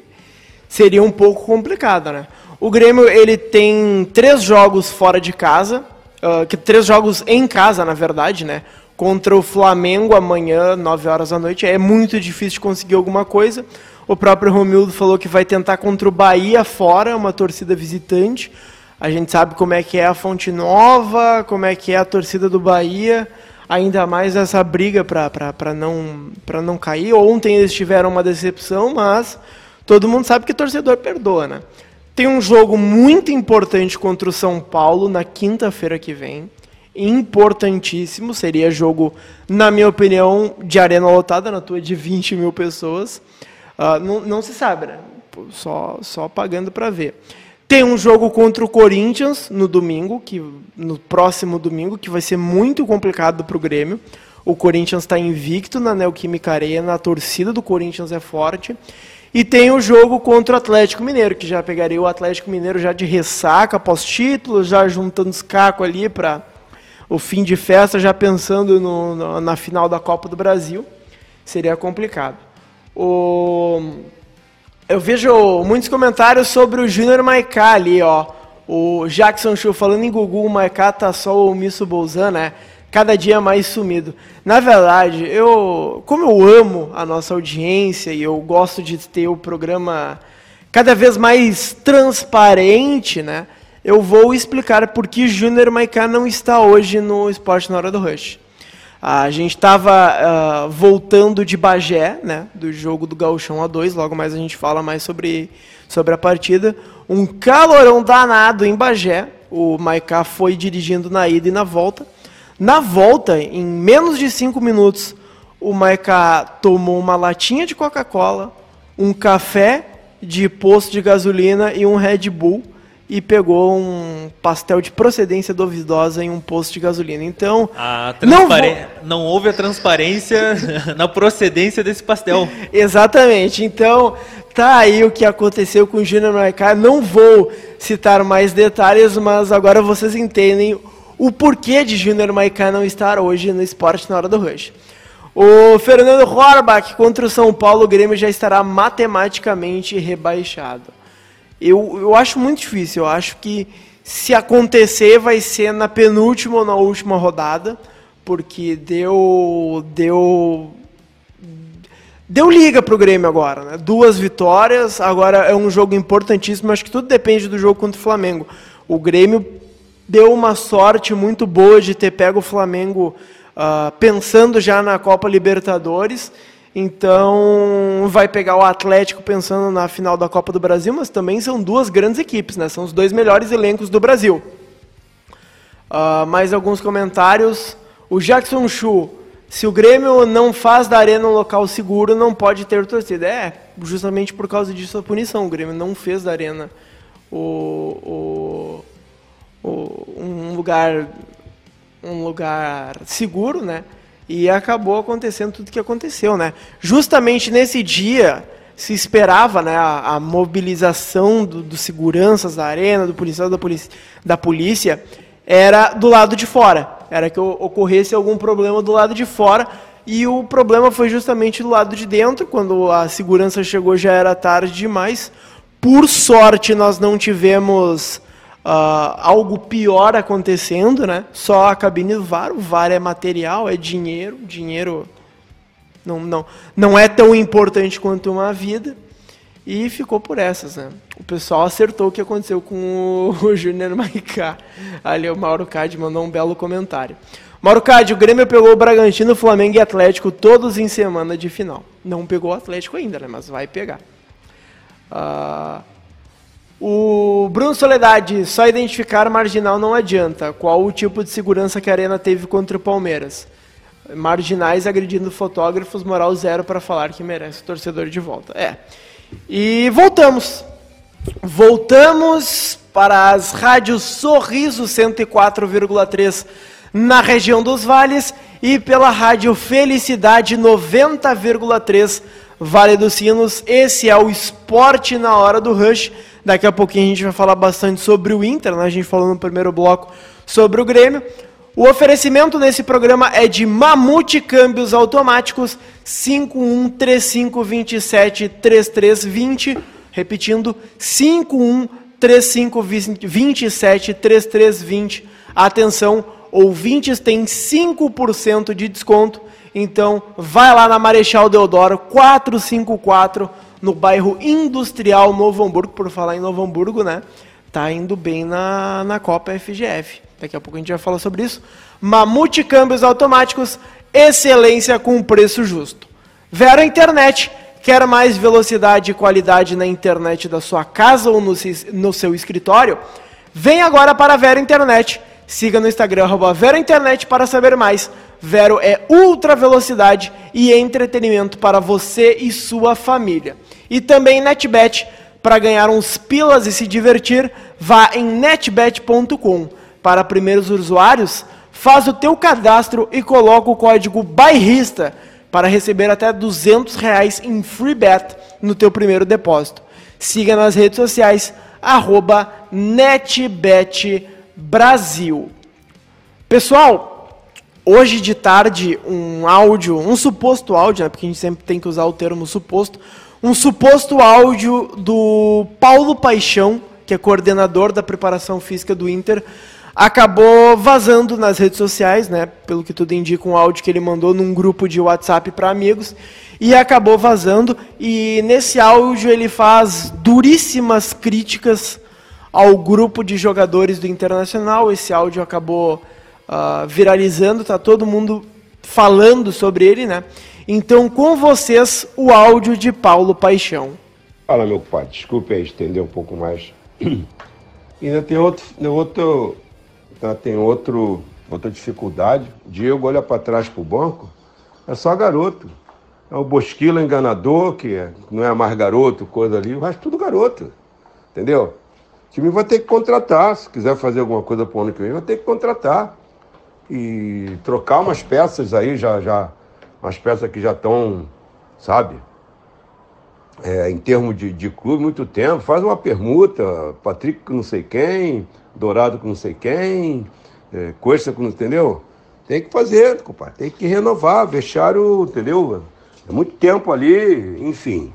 Speaker 1: seria um pouco complicado, né? O Grêmio ele tem três jogos fora de casa, uh, que três jogos em casa, na verdade, né? Contra o Flamengo amanhã, 9 horas da noite. É muito difícil conseguir alguma coisa. O próprio Romildo falou que vai tentar contra o Bahia fora, uma torcida visitante. A gente sabe como é que é a Fonte Nova, como é que é a torcida do Bahia, ainda mais essa briga para não, não cair. Ontem eles tiveram uma decepção, mas todo mundo sabe que torcedor perdoa, né? Tem um jogo muito importante contra o São Paulo na quinta-feira que vem importantíssimo. Seria jogo, na minha opinião, de arena lotada, na tua de 20 mil pessoas. Uh, não, não, se sabe, né? Só, só pagando para ver. Tem um jogo contra o Corinthians no domingo, que no próximo domingo, que vai ser muito complicado para o Grêmio. O Corinthians está invicto na Neoquímica Arena, a torcida do Corinthians é forte. E tem o jogo contra o Atlético Mineiro, que já pegaria o Atlético Mineiro já de ressaca pós-título, já juntando os cacos ali para o fim de festa já pensando no, no, na final da Copa do Brasil. Seria complicado. O... Eu vejo muitos comentários sobre o Júnior Maiká ali, ó. O Jackson Show falando em Gugu, o Maiká tá só o Misso Bolzan, né? Cada dia mais sumido. Na verdade, eu, como eu amo a nossa audiência e eu gosto de ter o programa cada vez mais transparente, né? Eu vou explicar por que Júnior Maiká não está hoje no Esporte na Hora do Rush. A gente estava uh, ah, voltando de Bagé, né, do jogo do Gauchão A2, logo mais a gente fala mais sobre, sobre a partida. Um calorão danado em Bagé. O Maiká foi dirigindo na ida e na volta. Na volta, em menos de cinco minutos, o Maiká tomou uma latinha de Coca-Cola, um café de posto de gasolina e um Red Bull e pegou um pastel de procedência duvidosa em um posto de gasolina. Então,
Speaker 2: não, vou... não houve a transparência na procedência desse pastel.
Speaker 1: Exatamente. Então, tá aí o que aconteceu com o Júnior Maicá. Não vou citar mais detalhes, mas agora vocês entendem o porquê de Júnior Maicá não estar hoje no esporte na hora do rush. O Fernando Horbach contra o São Paulo, o Grêmio já estará matematicamente rebaixado. Eu, eu acho muito difícil. Eu acho que se acontecer vai ser na penúltima ou na última rodada, porque deu deu deu liga pro Grêmio agora, né? Duas vitórias, agora é um jogo importantíssimo, acho que tudo depende do jogo contra o Flamengo. O Grêmio deu uma sorte muito boa de ter pego o Flamengo uh, pensando já na Copa Libertadores então, vai pegar o Atlético pensando na final da Copa do Brasil, mas também são duas grandes equipes, né? São os dois melhores elencos do Brasil. Uh, mais alguns comentários. O Jackson Chu, se o Grêmio não faz da arena um local seguro, não pode ter torcida. É, justamente por causa disso a punição. O Grêmio não fez da arena o, o, o um lugar um lugar seguro, né? E acabou acontecendo tudo o que aconteceu, né? Justamente nesse dia se esperava né, a, a mobilização dos do seguranças da arena, do policial da polícia, da polícia, era do lado de fora. Era que ocorresse algum problema do lado de fora. E o problema foi justamente do lado de dentro. Quando a segurança chegou já era tarde demais. Por sorte, nós não tivemos uh, algo pior acontecendo, né? Só a cabine do VAR, o VAR é material, é dinheiro, dinheiro não, não, não é tão importante quanto uma vida. E ficou por essas, né? O pessoal acertou o que aconteceu com o, o Júnior Maicá. Ali o Mauro Cade mandou um belo comentário. Mauro Cade, o Grêmio pegou o Bragantino, Flamengo e Atlético todos em semana de final. Não pegou o Atlético ainda, né? Mas vai pegar. Uh, o Bruno Soledade, só identificar marginal não adianta. Qual o tipo de segurança que a Arena teve contra o Palmeiras? Marginais agredindo fotógrafos, moral zero para falar que merece o torcedor de volta. É. E voltamos. Voltamos para as rádios Sorriso 104,3 na região dos Vales e pela rádio Felicidade 90,3 Vale dos Sinos. Esse é o Esporte na Hora do Rush. Daqui a pouquinho a gente vai falar bastante sobre o Inter, né? a gente falou no primeiro bloco sobre o Grêmio. O oferecimento nesse programa é de Mamute Câmbios Automáticos 5135273320, repetindo 5135273320. Atenção, ouvintes têm 5% de desconto, então vai lá na Marechal Deodoro 454 no bairro Industrial Novo Hamburgo, por falar em Novo Hamburgo, né? Tá indo bem na, na Copa FGF. Daqui a pouco a gente vai falar sobre isso. Mamute Câmbios Automáticos, excelência com preço justo. Vera Internet, quer mais velocidade e qualidade na internet da sua casa ou no, no seu escritório? Vem agora para a Vera Internet. Siga no Instagram, arroba Vera Internet para saber mais. Vero é ultra velocidade e entretenimento para você e sua família. E também NetBet, para ganhar uns pilas e se divertir, vá em netbet.com. Para primeiros usuários, faz o teu cadastro e coloca o código BAIRRISTA para receber até 200 reais em free bet no teu primeiro depósito. Siga nas redes sociais, arroba. Pessoal, hoje de tarde um áudio, um suposto áudio, né, porque a gente sempre tem que usar o termo suposto, um suposto áudio do Paulo Paixão, que é coordenador da preparação física do Inter, acabou vazando nas redes sociais, né? Pelo que tudo indica, um áudio que ele mandou num grupo de WhatsApp para amigos e acabou vazando. E nesse áudio ele faz duríssimas críticas ao grupo de jogadores do Internacional. Esse áudio acabou uh, viralizando, tá todo mundo falando sobre ele, né? Então, com vocês, o áudio de Paulo Paixão.
Speaker 7: Fala, meu pai, desculpe aí estender um pouco mais. ainda tem outro, outro, tem outro, outra dificuldade. Diego olha para trás para o banco, é só garoto. É o Bosquila enganador, que é, não é mais garoto, coisa ali, resto tudo garoto. Entendeu? O time vai ter que contratar. Se quiser fazer alguma coisa para o ano que vem, vai ter que contratar. E trocar umas peças aí, já, já umas peças que já estão, sabe? É, em termos de, de clube, muito tempo. Faz uma permuta, Patrick com não sei quem, Dourado com não sei quem, é, Costa com, entendeu? Tem que fazer, compadre. Tem que renovar, vestiário, entendeu? É muito tempo ali, enfim.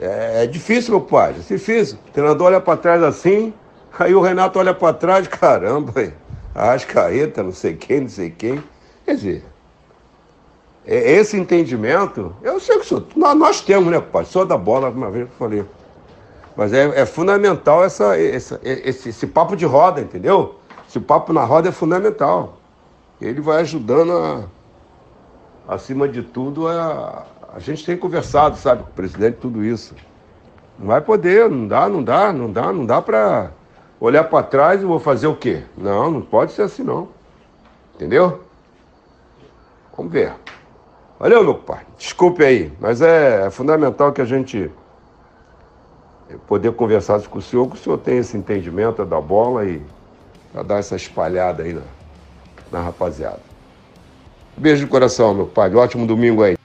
Speaker 7: É, é difícil, meu pai, é difícil. O treinador olha para trás assim, aí o Renato olha para trás, caramba, Ascaeta, não sei quem, não sei quem. Quer dizer, é, esse entendimento, eu sei que sou, nós, temos, né, pai? Sou da bola, uma vez que eu falei. Mas é, é fundamental essa, essa, esse, esse papo de roda, entendeu? Esse papo na roda é fundamental. Ele vai ajudando a, acima de tudo, a, a gente tem conversado, sabe, com o presidente, tudo isso. Não vai poder, não dá, não dá, não dá, não dá para olhar para trás e vou fazer o quê? Não, não pode ser assim não. Entendeu? Vamos ver. Valeu, meu pai. Desculpe aí, mas é, é fundamental que a gente poder conversar com o senhor, que o senhor tem esse entendimento da bola e para dar essa espalhada aí na, na rapaziada. Beijo no coração, meu pai. Ótimo domingo aí.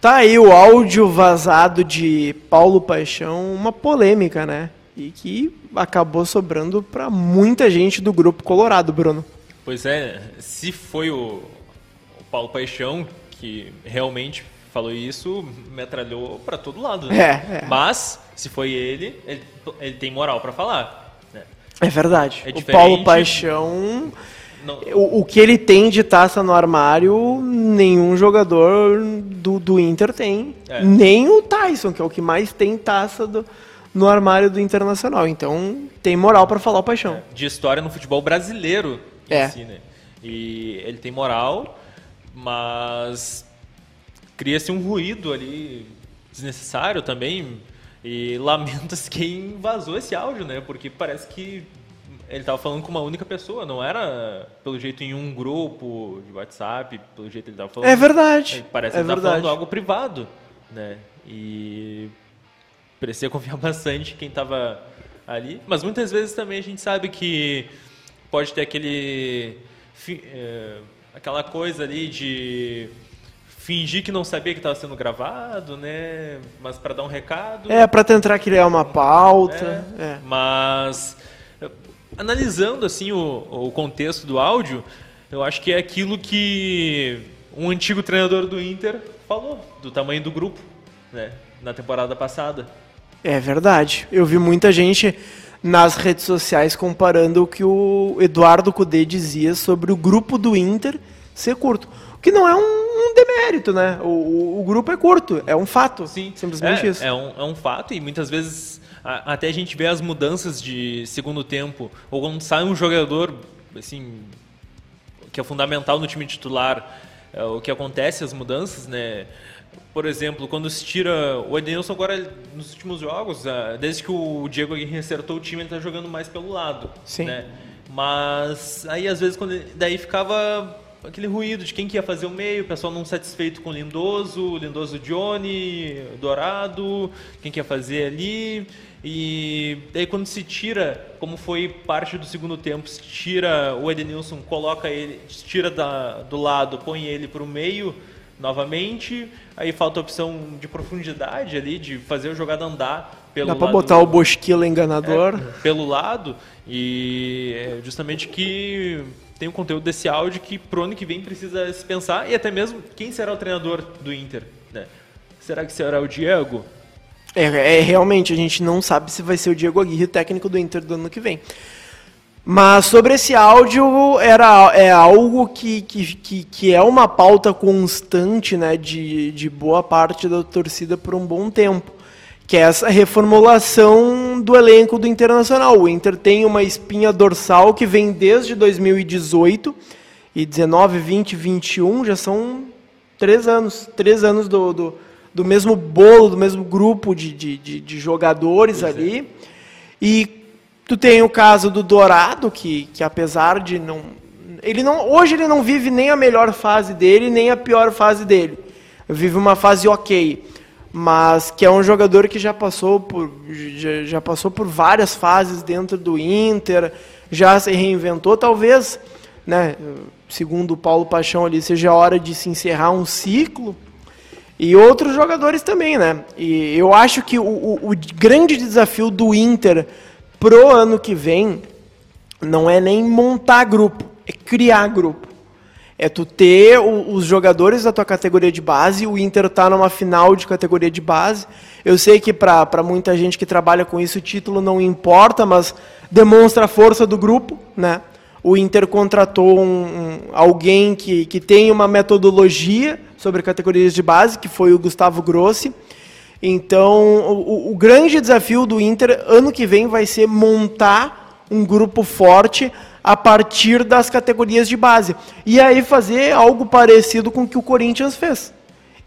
Speaker 1: Tá aí o áudio vazado de Paulo Paixão, uma polêmica, né? E que acabou sobrando para muita gente do grupo Colorado, Bruno.
Speaker 2: Pois é, se foi o, o Paulo Paixão que realmente falou isso, metralhou para todo lado. Né?
Speaker 1: É, é.
Speaker 2: Mas, se foi ele, ele, ele tem moral para falar. Né?
Speaker 1: É verdade. É o Paulo Paixão o, o, que ele tem de taça no armário, nenhum jogador do, do Inter tem. É. Nem o Tyson, que é o que mais tem taça do, no armário do Internacional. Então, tem moral para falar o paixão. É,
Speaker 2: de história no futebol brasileiro
Speaker 1: é. Si, né?
Speaker 2: E ele tem moral, mas cria-se um ruído ali desnecessário também. E lamenta-se quem vazou esse áudio, né? Porque parece que ele estava falando com uma única pessoa, não era, pelo jeito, em um grupo de WhatsApp, pelo jeito ele estava falando.
Speaker 1: É verdade.
Speaker 2: Parece
Speaker 1: é
Speaker 2: que ele estava falando algo privado, né? E parecia confiar bastante quem estava ali. Mas muitas vezes também a gente sabe que pode ter aquele. É, aquela coisa ali de fingir que não sabia que estava sendo gravado, né? Mas para dar um recado.
Speaker 1: É, para tentar criar uma pauta. É, é.
Speaker 2: Mas analisando assim o, o contexto do áudio, eu acho que é aquilo que um antigo treinador do Inter falou, do tamanho do grupo, né, na temporada passada.
Speaker 1: É verdade. Eu vi muita gente nas redes sociais comparando o que o Eduardo Cudê dizia sobre o grupo do Inter ser curto. O que não é um, um demérito, né? O, o, o, grupo é curto, é um fato.
Speaker 2: Sim,
Speaker 1: simplesmente
Speaker 2: é,
Speaker 1: isso.
Speaker 2: É um, é um fato e muitas vezes até a gente vê as mudanças de segundo tempo, ou quando sai um jogador assim que é fundamental no time titular, é, o que acontece as mudanças, né? Por exemplo, quando se tira o Edenilson agora nos últimos jogos, é, desde que o Diego Aguirre acertou o time, ele está jogando mais pelo lado,
Speaker 1: Sim.
Speaker 2: né? Mas aí às vezes quando daí ficava aquele ruído de quem que ia fazer o meio, o pessoal não satisfeito com o Lindoso, Lindoso Johnny, Dourado, quem que ia fazer ali. E daí quando se tira, como foi parte do segundo tempo, se tira o Edenilson, coloca ele, tira da, do lado, põe ele para o meio novamente, aí falta a opção de profundidade ali, de fazer o jogada andar
Speaker 1: pelo Dá para botar o Bosquila enganador.
Speaker 2: É, pelo lado, e é justamente que tem o conteúdo desse áudio que pro ano que vem precisa se pensar, e até mesmo quem será o treinador do Inter, né? Será que será o Diego?
Speaker 1: É, é, realmente, a gente não sabe se vai ser o Diego Aguirre, o técnico do Inter do ano que vem. Mas sobre esse áudio, era, é algo que, que, que, que é uma pauta constante né, de, de boa parte da torcida por um bom tempo, que é essa reformulação do elenco do Internacional. O Inter tem uma espinha dorsal que vem desde 2018, e 19, 20, 21, já são três anos, três anos do, do do mesmo bolo, do mesmo grupo de, de, de, de jogadores pois é. ali. É. E Tu tem o caso do Dourado, que, que apesar de não. Ele não. Hoje ele não vive nem a melhor fase dele, nem a pior fase dele. Vive uma fase ok. Mas que é um jogador que já passou por, já, já passou por várias fases dentro do Inter, já se reinventou. Talvez, né, segundo o Paulo Paixão ali, seja a hora de se encerrar um ciclo. E outros jogadores também, né? E eu acho que o, o, o grande desafio do Inter pro ano que vem não é nem montar grupo, é criar grupo. É tu ter os jogadores da tua categoria de base, o Inter tá numa final de categoria de base. Eu sei que para muita gente que trabalha com isso o título não importa, mas demonstra a força do grupo, né? O Inter contratou um, um, alguém que, que tem uma metodologia sobre categorias de base, que foi o Gustavo Grossi. Então, o, o grande desafio do Inter ano que vem vai ser montar um grupo forte a partir das categorias de base. E aí fazer algo parecido com o que o Corinthians fez.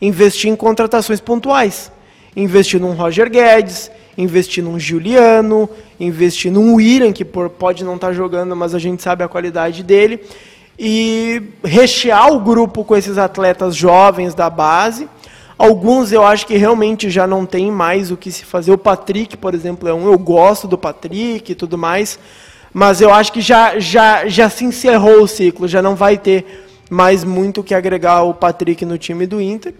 Speaker 1: Investir em contratações pontuais. Investir num Roger Guedes, investir num Juliano, investir num William, que pode não estar tá jogando, mas a gente sabe a qualidade dele. E rechear o grupo com esses atletas jovens da base Alguns eu acho que realmente já não tem mais o que se fazer. O Patrick, por exemplo, é um. Eu gosto do Patrick e tudo mais. Mas eu acho que já, já, já se encerrou o ciclo. Já não vai ter mais muito o que agregar o Patrick no time do Inter.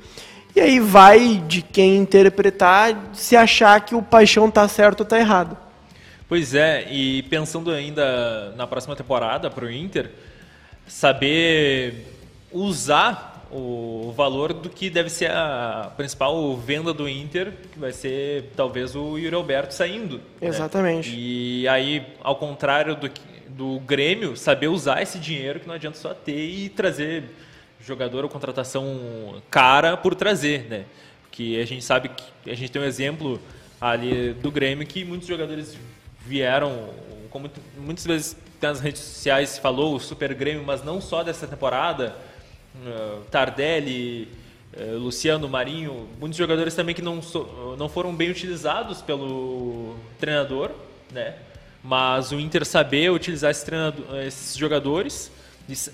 Speaker 1: E aí vai de quem interpretar se achar que o Paixão está certo ou está errado.
Speaker 2: Pois é, e pensando ainda na próxima temporada para o Inter, saber usar o valor do que deve ser a principal venda do Inter, que vai ser talvez o Yuri Alberto saindo. Né?
Speaker 1: Exatamente.
Speaker 2: Né? E aí, ao contrário do, do Grêmio, saber usar esse dinheiro que não adianta só ter e trazer jogador ou contratação cara por trazer, né? Que a gente sabe que a gente tem um exemplo ali do Grêmio que muitos jogadores vieram, como muitas vezes nas redes sociais se falou, o Super Grêmio, mas não só dessa temporada, Tardelli, uh, Luciano Marinho, muitos jogadores também que não, não foram bem utilizados pelo treinador, né? Mas o Inter saber utilizar esse esses jogadores,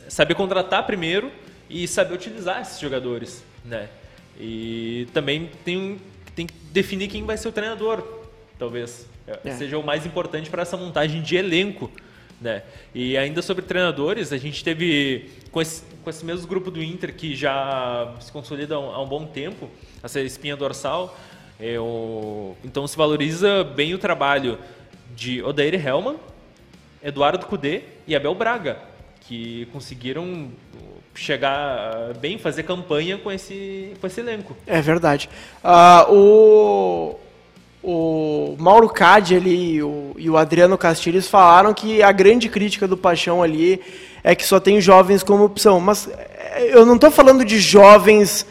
Speaker 2: saber contratar primeiro e saber utilizar esses jogadores, né? E também tem, tem que definir quem vai ser o treinador, talvez. É. Seja o mais importante para essa montagem de elenco né? E ainda sobre treinadores, a gente teve, com esse, com esse mesmo grupo do Inter, que já se consolida há um, há um bom tempo, essa espinha dorsal, é o, então se valoriza bem o trabalho de Odair Hellman, Eduardo Cudê e Abel Braga, que conseguiram chegar bem, fazer campanha com esse, com esse elenco.
Speaker 1: É verdade. Uh, o, o Mauro Cade e o, e o Adriano Castilhos falaram que a grande crítica do Paixão ali é que só tem jovens como opção. Mas é, eu não estou falando de jovens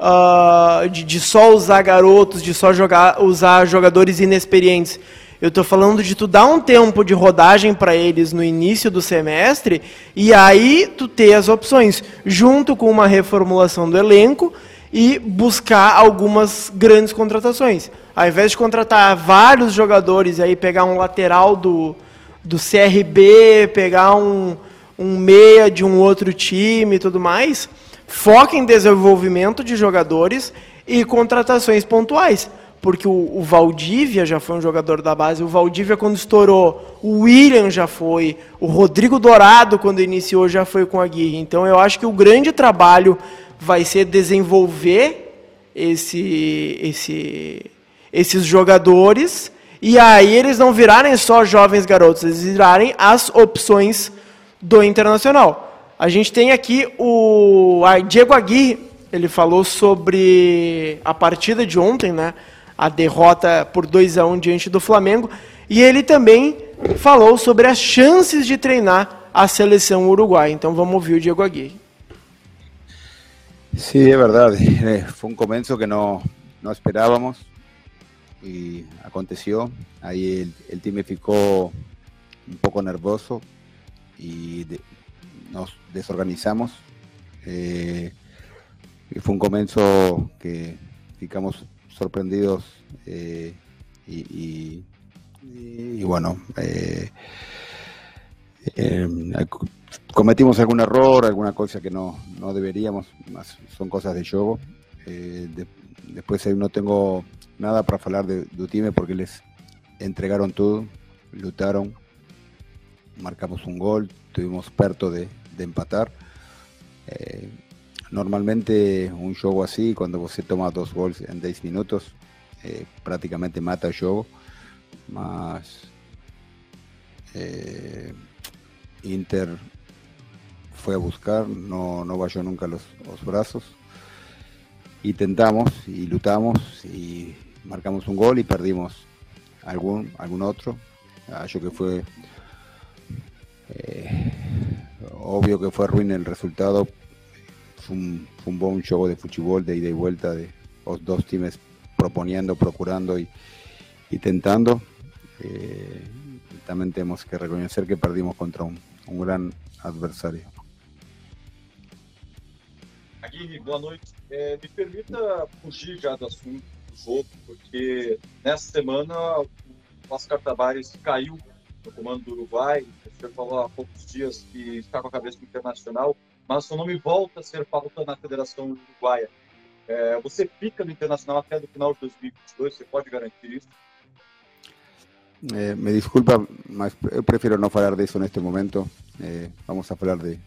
Speaker 1: uh, de, de, só usar garotos, de só jogar, usar jogadores inexperientes. Eu estou falando de tu dar um tempo de rodagem para eles no início do semestre e aí tu ter as opções, junto com uma reformulação do elenco e buscar algumas grandes contratações. Ao invés de contratar vários jogadores e aí pegar um lateral do, do CRB, pegar um, um meia de um outro time e tudo mais, foca em desenvolvimento de jogadores e contratações pontuais. Porque o, o, Valdívia já foi um jogador da base, o Valdívia quando estourou, o William já foi, o Rodrigo Dourado quando iniciou já foi com a Guirre. Então eu acho que o grande trabalho vai ser desenvolver esse, esse, esses jogadores e aí eles não virarem só jovens garotos, eles virarem as opções do Internacional. A gente tem aqui o Diego Aguirre, ele falou sobre a partida de ontem, né? A derrota por 2 a 1 um diante do Flamengo, e ele também falou sobre as chances de treinar a seleção uruguaia. Então vamos ouvir o Diego Aguirre.
Speaker 8: Sí, es verdad. Eh, fue un comienzo que no, no esperábamos y aconteció. Ahí el, el team ficó un poco nervioso y nos desorganizamos. Eh, fue un comienzo que ficamos sorprendidos eh, y, y, y, bueno, eh, eh, cometimos algún error, alguna cosa que no, no deberíamos, más son cosas de juego. Eh, de, después no tengo nada para hablar de, do time porque les entregaron todo, lutaron, marcamos un gol, estuvimos perto de, empatar. Eh, normalmente un juego así, cuando você toma dos gols en 10 minutos, eh, prácticamente mata el juego. Eh, Inter fue a buscar, no, no bajó nunca los, brazos. Y tentamos y lutamos y marcamos un gol y perdimos algún, algún otro. Acho que fue eh, obvio que fue ruin el resultado. Fue un, fue un buen juego de fútbol de ida y vuelta de los dos times proponiendo, procurando y, y tentando. Eh, también tenemos que reconocer que perdimos contra un, um grande adversário.
Speaker 9: Aguirre, boa noite. É, me permita fugir já do assunto do jogo, porque nessa semana o Oscar Tabares caiu no comando do Uruguai. Senhor falou há poucos dias que está com a cabeça internacional, mas seu nome volta a ser pauta na Federação Uruguaia. É, você fica no Internacional até o final de 2022, você pode garantir isso?
Speaker 8: Eh, me disculpa, mas eu prefiro não falar disso neste momento. Eh, vamos a falar de,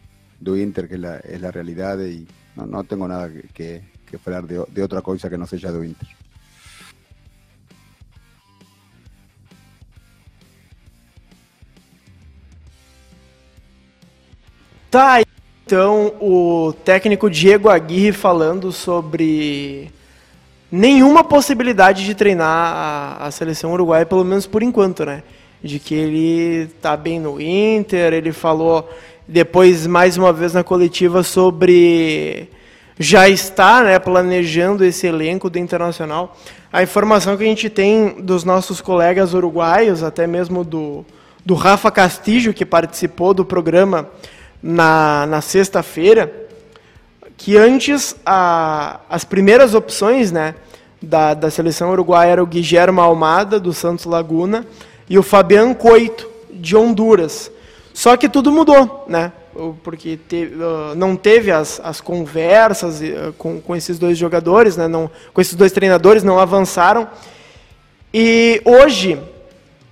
Speaker 8: do Inter, que é a, é a realidade, e não, não tenho nada que, que, falar de, de outra coisa que não seja do Inter.
Speaker 1: Tá então, o técnico Diego Aguirre falando sobre nenhuma possibilidade de treinar a, a, seleção uruguaia, pelo menos por enquanto, né? De que ele tá bem no Inter, ele falou depois mais uma vez na coletiva sobre já está, né, planejando esse elenco do Internacional. A informação que a gente tem dos nossos colegas uruguaios, até mesmo do, do Rafa Castillo, que participou do programa na, na sexta-feira, que antes a, as primeiras opções né, da, da seleção uruguaia eram o Guilherme Almada, do Santos Laguna, e o Fabian Coito, de Honduras. Só que tudo mudou, né? Porque não teve as, as conversas uh, com, com esses dois jogadores, né? não, com esses dois treinadores, não avançaram. E hoje,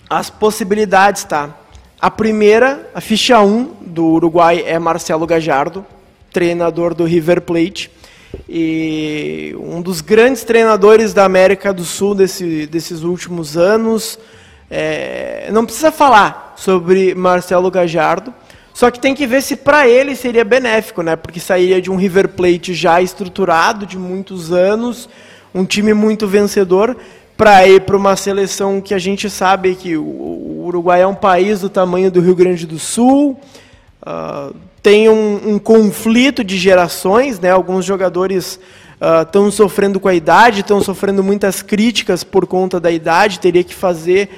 Speaker 1: as possibilidades, tá? A primeira, a ficha 1 do Uruguai é Marcelo Gajardo, treinador do River Plate e um dos grandes treinadores da América do Sul desse, desses últimos anos. É, não precisa falar sobre Marcelo Gajardo, só que tem que ver se para ele seria benéfico, né? Porque sairia de um River Plate já estruturado de muitos anos, um time muito vencedor, para ir para uma seleção que a gente sabe que o Uruguai é um país do tamanho do Rio Grande do Sul. Uh, tem um, um, conflito de gerações, né? Alguns jogadores estão uh, sofrendo com a idade, estão sofrendo muitas críticas por conta da idade, teria que fazer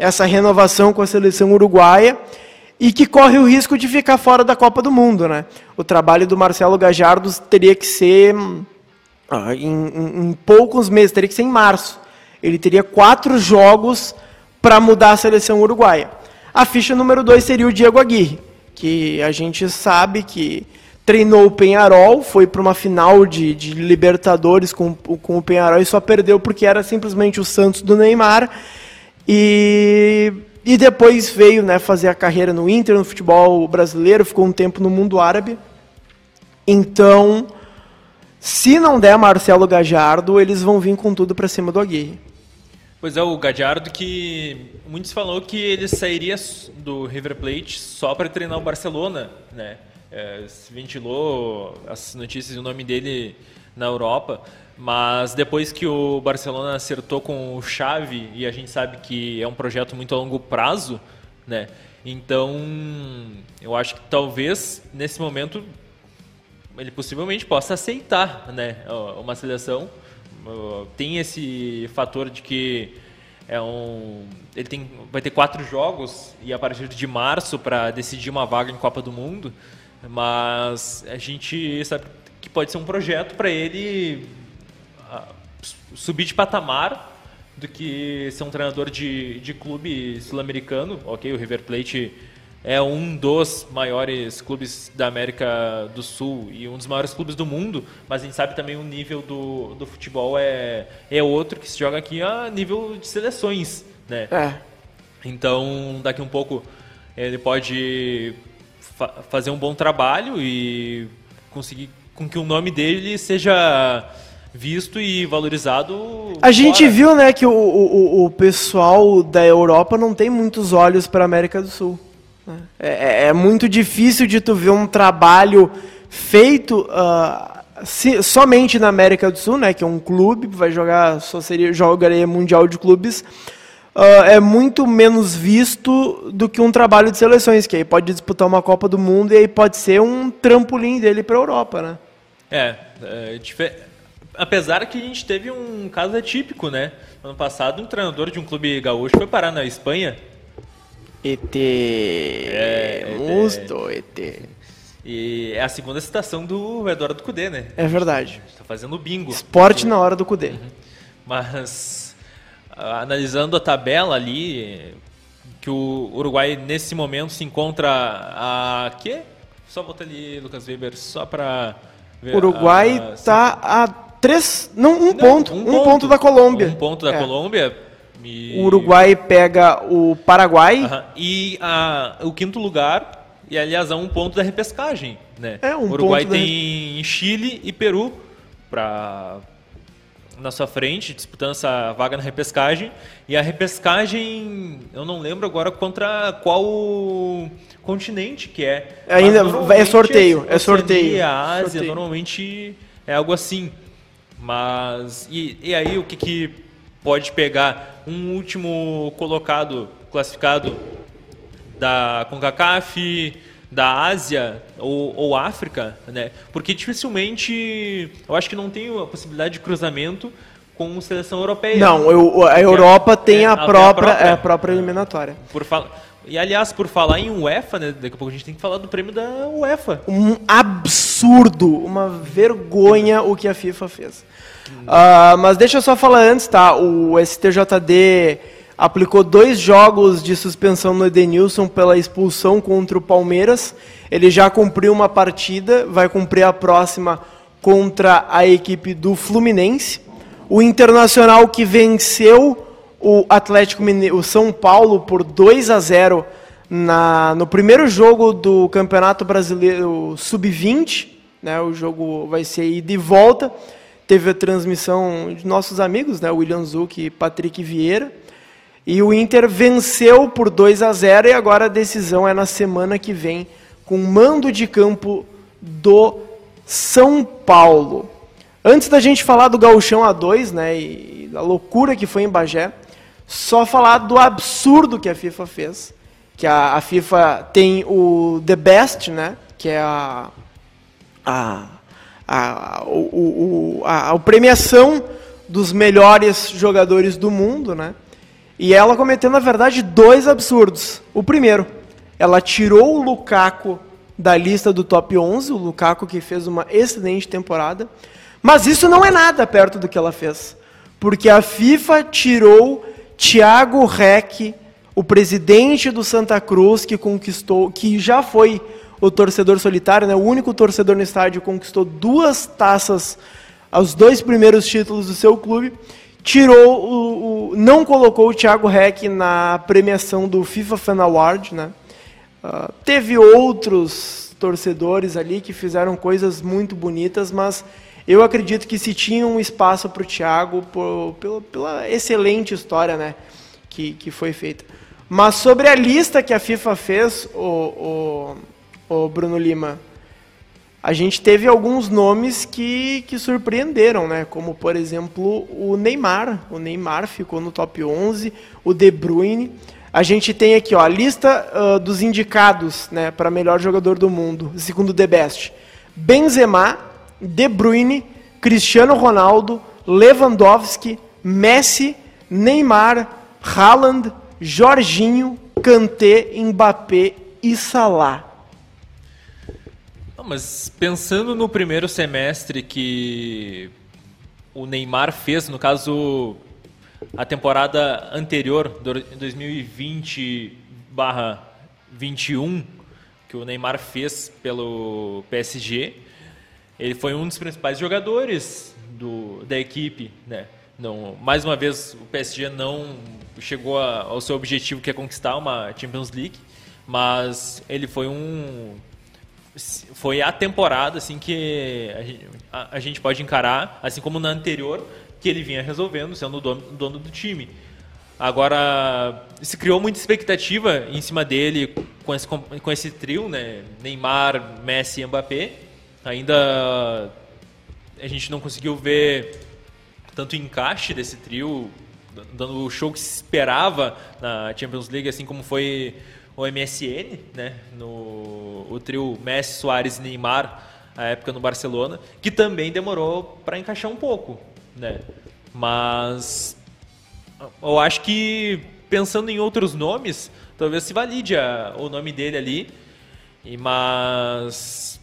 Speaker 1: essa renovação com a seleção uruguaia e que corre o risco de ficar fora da Copa do Mundo, né? O trabalho do Marcelo Gajardo teria que ser uh, em, em, em poucos meses, teria que ser em março. Ele teria quatro jogos para mudar a seleção uruguaia. A ficha número dois seria o Diego Aguirre que a gente sabe que treinou o Penharol, foi para uma final de, de Libertadores com, com o Penharol e só perdeu porque era simplesmente o Santos do Neymar. E, e depois veio né, fazer a carreira no Inter, no futebol brasileiro, ficou um tempo no mundo árabe. Então, se não der Marcelo Gajardo, eles vão vir com tudo para cima do Aguirre.
Speaker 2: Pois é, o Gadiardo que muitos falou que ele sairia do River Plate só para treinar o Barcelona, né? É, se ventilou as notícias e o nome dele na Europa, mas depois que o Barcelona acertou com o Xavi e a gente sabe que é um projeto muito a longo prazo, né? Então, eu acho que talvez nesse momento ele possivelmente possa aceitar, né, uma seleção tem esse fator de que é um, ele tem, vai ter quatro jogos e a partir de março para decidir uma vaga em Copa do Mundo, mas a gente sabe que pode ser um projeto para ele subir de patamar do que ser um treinador de, de clube sul-americano. Ok, o River Plate é um dos maiores clubes da América do Sul e um dos maiores clubes do mundo, mas a gente sabe também o nível do, do futebol é, é outro que se joga aqui a nível de seleções, né?
Speaker 1: É.
Speaker 2: Então, daqui um pouco ele pode fa fazer um bom trabalho e conseguir com que o nome dele seja visto e valorizado.
Speaker 1: A gente
Speaker 2: fora.
Speaker 1: viu, né, que o, o, o pessoal da Europa não tem muitos olhos para a América do Sul. né? É, é muito difícil de tu ver um trabalho feito ah, se- somente na América do Sul, né, que é um clube, vai jogar, só seria jogaria mundial de clubes. ah, é muito menos visto do que um trabalho de seleções, que aí pode disputar uma Copa do Mundo e aí pode ser um trampolim dele para a Europa, né?
Speaker 2: É, é dife- apesar que a gente teve um caso atípico, né? Ano passado, um treinador de um clube gaúcho foi parar na Espanha
Speaker 1: ET.
Speaker 2: É,
Speaker 1: Musto, ET.
Speaker 2: e é a segunda citação do Eduardo Cudê, né?
Speaker 1: É verdade.
Speaker 2: Está fazendo bingo.
Speaker 1: Esporte na hora do Cudê.
Speaker 2: Mas ah, analisando a tabela ali, que o Uruguai nesse momento se encontra a quê? Só botar ali, Lucas Weber, só para
Speaker 1: Uruguai
Speaker 2: a-
Speaker 1: tá a três. Não, um
Speaker 2: Não,
Speaker 1: ponto. Um, ponto. da Colômbia.
Speaker 2: Um ponto da
Speaker 1: É.
Speaker 2: Colômbia.
Speaker 1: O Uruguai pega o Paraguai.
Speaker 2: Aham. E a- o quinto lugar, e aliás, é um ponto da repescagem. Né?
Speaker 1: É, um
Speaker 2: o Uruguai
Speaker 1: ponto da
Speaker 2: tem Chile e Peru pra, na sua frente, disputando essa vaga na repescagem. E a repescagem, eu não lembro agora contra qual continente que é.
Speaker 1: Ainda é sorteio, é sorteio.
Speaker 2: Ásia,
Speaker 1: Sorteio.
Speaker 2: normalmente é algo assim. Mas e, e aí o que, que pode pegar um último colocado classificado da CONCACAF, da Ásia ou, ou África, né? Porque dificilmente eu acho que não tem a possibilidade de cruzamento com seleção europeia.
Speaker 1: Não, eu- a Europa tem
Speaker 2: É,
Speaker 1: a
Speaker 2: ela tem a
Speaker 1: própria,
Speaker 2: própria.
Speaker 1: é a própria eliminatória.
Speaker 2: Por fal... E aliás, por falar em UEFA, né? Daqui a pouco a gente tem que falar do prêmio da UEFA.
Speaker 1: Um absurdo, uma vergonha o que a FIFA fez. Ah, mas deixa eu só falar antes, tá? O STJD aplicou dois jogos de suspensão no Edenilson pela expulsão contra o Palmeiras. Ele já cumpriu uma partida, vai cumprir a próxima contra a equipe do Fluminense. O Internacional que venceu o Atlético Mineiro, o São Paulo por 2 a 0 na, no primeiro jogo do Campeonato Brasileiro Sub-20, né? O jogo vai ser ida e volta. Teve a transmissão de nossos amigos, né? William Zuc e Patrick Vieira. E o Inter venceu por 2 a 0 e agora a decisão é na semana que vem com mando de campo do São Paulo. Antes da gente falar do Gauchão A2, né, e da loucura que foi em Bagé, só falar do absurdo que a FIFA fez. Que a, a FIFA tem o The Best, né, que é a, a, a, o, o, a, a premiação dos melhores jogadores do mundo, né? E ela cometeu, na verdade, dois absurdos. O primeiro, ela tirou o Lukaku da lista do top 11, o Lukaku que fez uma excelente temporada. Mas isso não é nada perto do que ela fez. Porque a FIFA tirou Thiago Reck, o presidente do Santa Cruz, que conquistou, que já foi o torcedor solitário, né? o único torcedor no estádio, conquistou duas taças, os dois primeiros títulos do seu clube, tirou o, o- não colocou o Thiago Reck na premiação do FIFA Fan Award, né? Ah, teve outros torcedores ali que fizeram coisas muito bonitas, mas eu acredito que se tinha um espaço para o Thiago por- pela, pela excelente história né, que, que foi feita. Mas sobre a lista que a FIFA fez, o, o, o Bruno Lima, a gente teve alguns nomes que, que surpreenderam, né? Como, por exemplo, o Neymar. O Neymar ficou no top 11, o De Bruyne. A gente tem aqui ó, a lista ah, dos indicados né, para melhor jogador do mundo, segundo o The Best. Benzema, De Bruyne, Cristiano Ronaldo, Lewandowski, Messi, Neymar, Haaland, Jorginho, Kanté, Mbappé e Salah.
Speaker 2: Não, mas pensando no primeiro semestre que o Neymar fez, no caso, a temporada anterior, 2020/21, que o Neymar fez pelo PSG. Ele foi um dos principais jogadores do, da equipe, né? Não, mais uma vez o PSG não chegou a, ao seu objetivo que é conquistar uma Champions League, mas ele foi um foi a temporada assim que a gente, a, a gente pode encarar, assim como na anterior, que ele vinha resolvendo, sendo o dono, dono, do time. Agora, se criou muita expectativa em cima dele com esse, com esse trio, né? Neymar, Messi e Mbappé. Ainda a gente não conseguiu ver tanto encaixe desse trio, dando o show que se esperava na Champions League, assim como foi o MSN, né? No, o trio Messi, Soares e Neymar, a época no Barcelona, que também demorou para encaixar um pouco, né? Mas eu acho que pensando em outros nomes, talvez se valide a, o nome dele ali. E, mas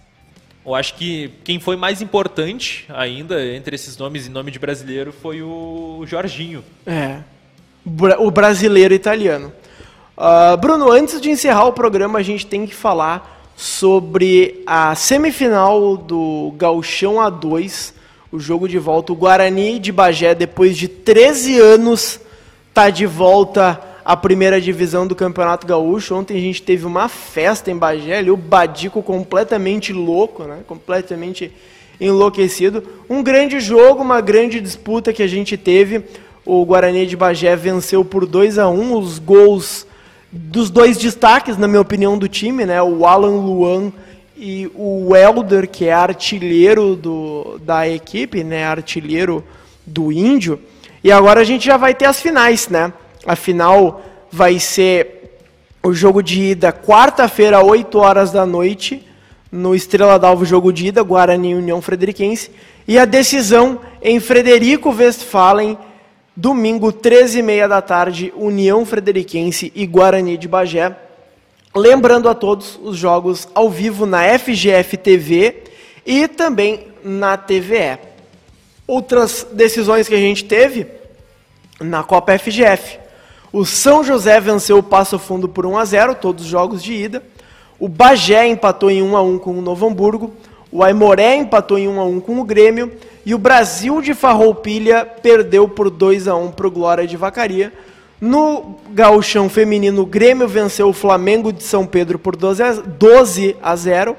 Speaker 2: eu acho que quem foi mais importante ainda entre esses nomes em nome de brasileiro foi o Jorginho.
Speaker 1: É. O brasileiro italiano. Uh, Bruno, antes de encerrar o programa, a gente tem que falar sobre a semifinal do Galchão A2, o jogo de volta. O Guarani de Bagé, depois de 13 anos, está de volta à primeira divisão do Campeonato Gaúcho. Ontem a gente teve uma festa em Bagé, ali, o Badico completamente louco, né? completamente enlouquecido. Um grande jogo, uma grande disputa que a gente teve. O Guarani de Bagé venceu por 2 a 1 os gols dos dois destaques, na minha opinião, do time, né? O Alan Luan e o Elder, que é artilheiro do, da equipe, né? Artilheiro do Índio. E agora a gente já vai ter as finais, né? A final vai ser o jogo de ida quarta-feira, 8 horas da noite, no Estrela d'Alvo jogo de ida, Guarani União Frederiquense, e a decisão em Frederico Westphalen, domingo, 13h30 da tarde, União Frederiquense e Guarani de Bagé. Lembrando a todos os jogos ao vivo na FGF TV e também na TVE. Outras decisões que a gente teve na Copa FGF. O São José venceu o Passo Fundo por 1 a 0, todos os jogos de ida. O Bagé empatou em 1 a 1 com o Novo Hamburgo. O Aimoré empatou em 1 a 1 com o Grêmio e o Brasil de Farroupilha perdeu por 2 a 1 para o Glória de Vacaria. No gauchão feminino, o Grêmio venceu o Flamengo de São Pedro por 12 a 0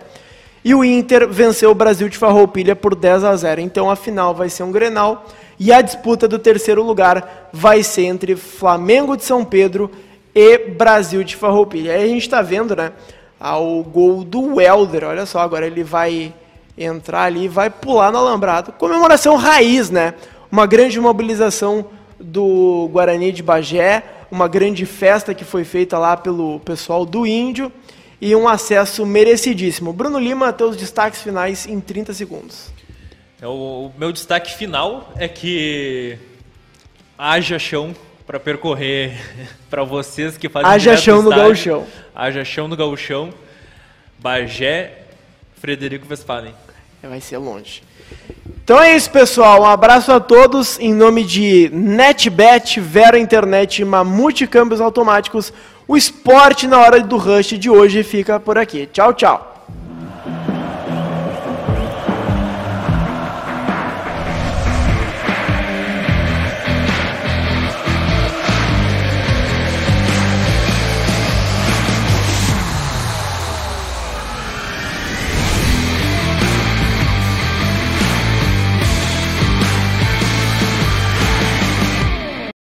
Speaker 1: e o Inter venceu o Brasil de Farroupilha por 10 a 0. Então a final vai ser um Grenal e a disputa do terceiro lugar vai ser entre Flamengo de São Pedro e Brasil de Farroupilha. Aí a gente está vendo, né, ao gol do Welder. Olha só, agora ele vai entrar ali e vai pular no alambrado. Comemoração raiz, né? Uma grande mobilização do Guarani de Bagé, uma grande festa que foi feita lá pelo pessoal do Índio e um acesso merecidíssimo. Bruno Lima, teus destaques finais em 30 segundos.
Speaker 2: É, o, meu destaque final é que haja chão para percorrer para vocês que fazem
Speaker 1: Haja chão no gauchão.
Speaker 2: Haja chão no gauchão. Bagé, Frederico Westphalen.
Speaker 1: Vai ser longe. Então é isso, pessoal. Um abraço a todos em nome de NetBet, Vera Internet e Mamute Câmbios Automáticos. O esporte na hora do rush de hoje fica por aqui. Tchau, tchau.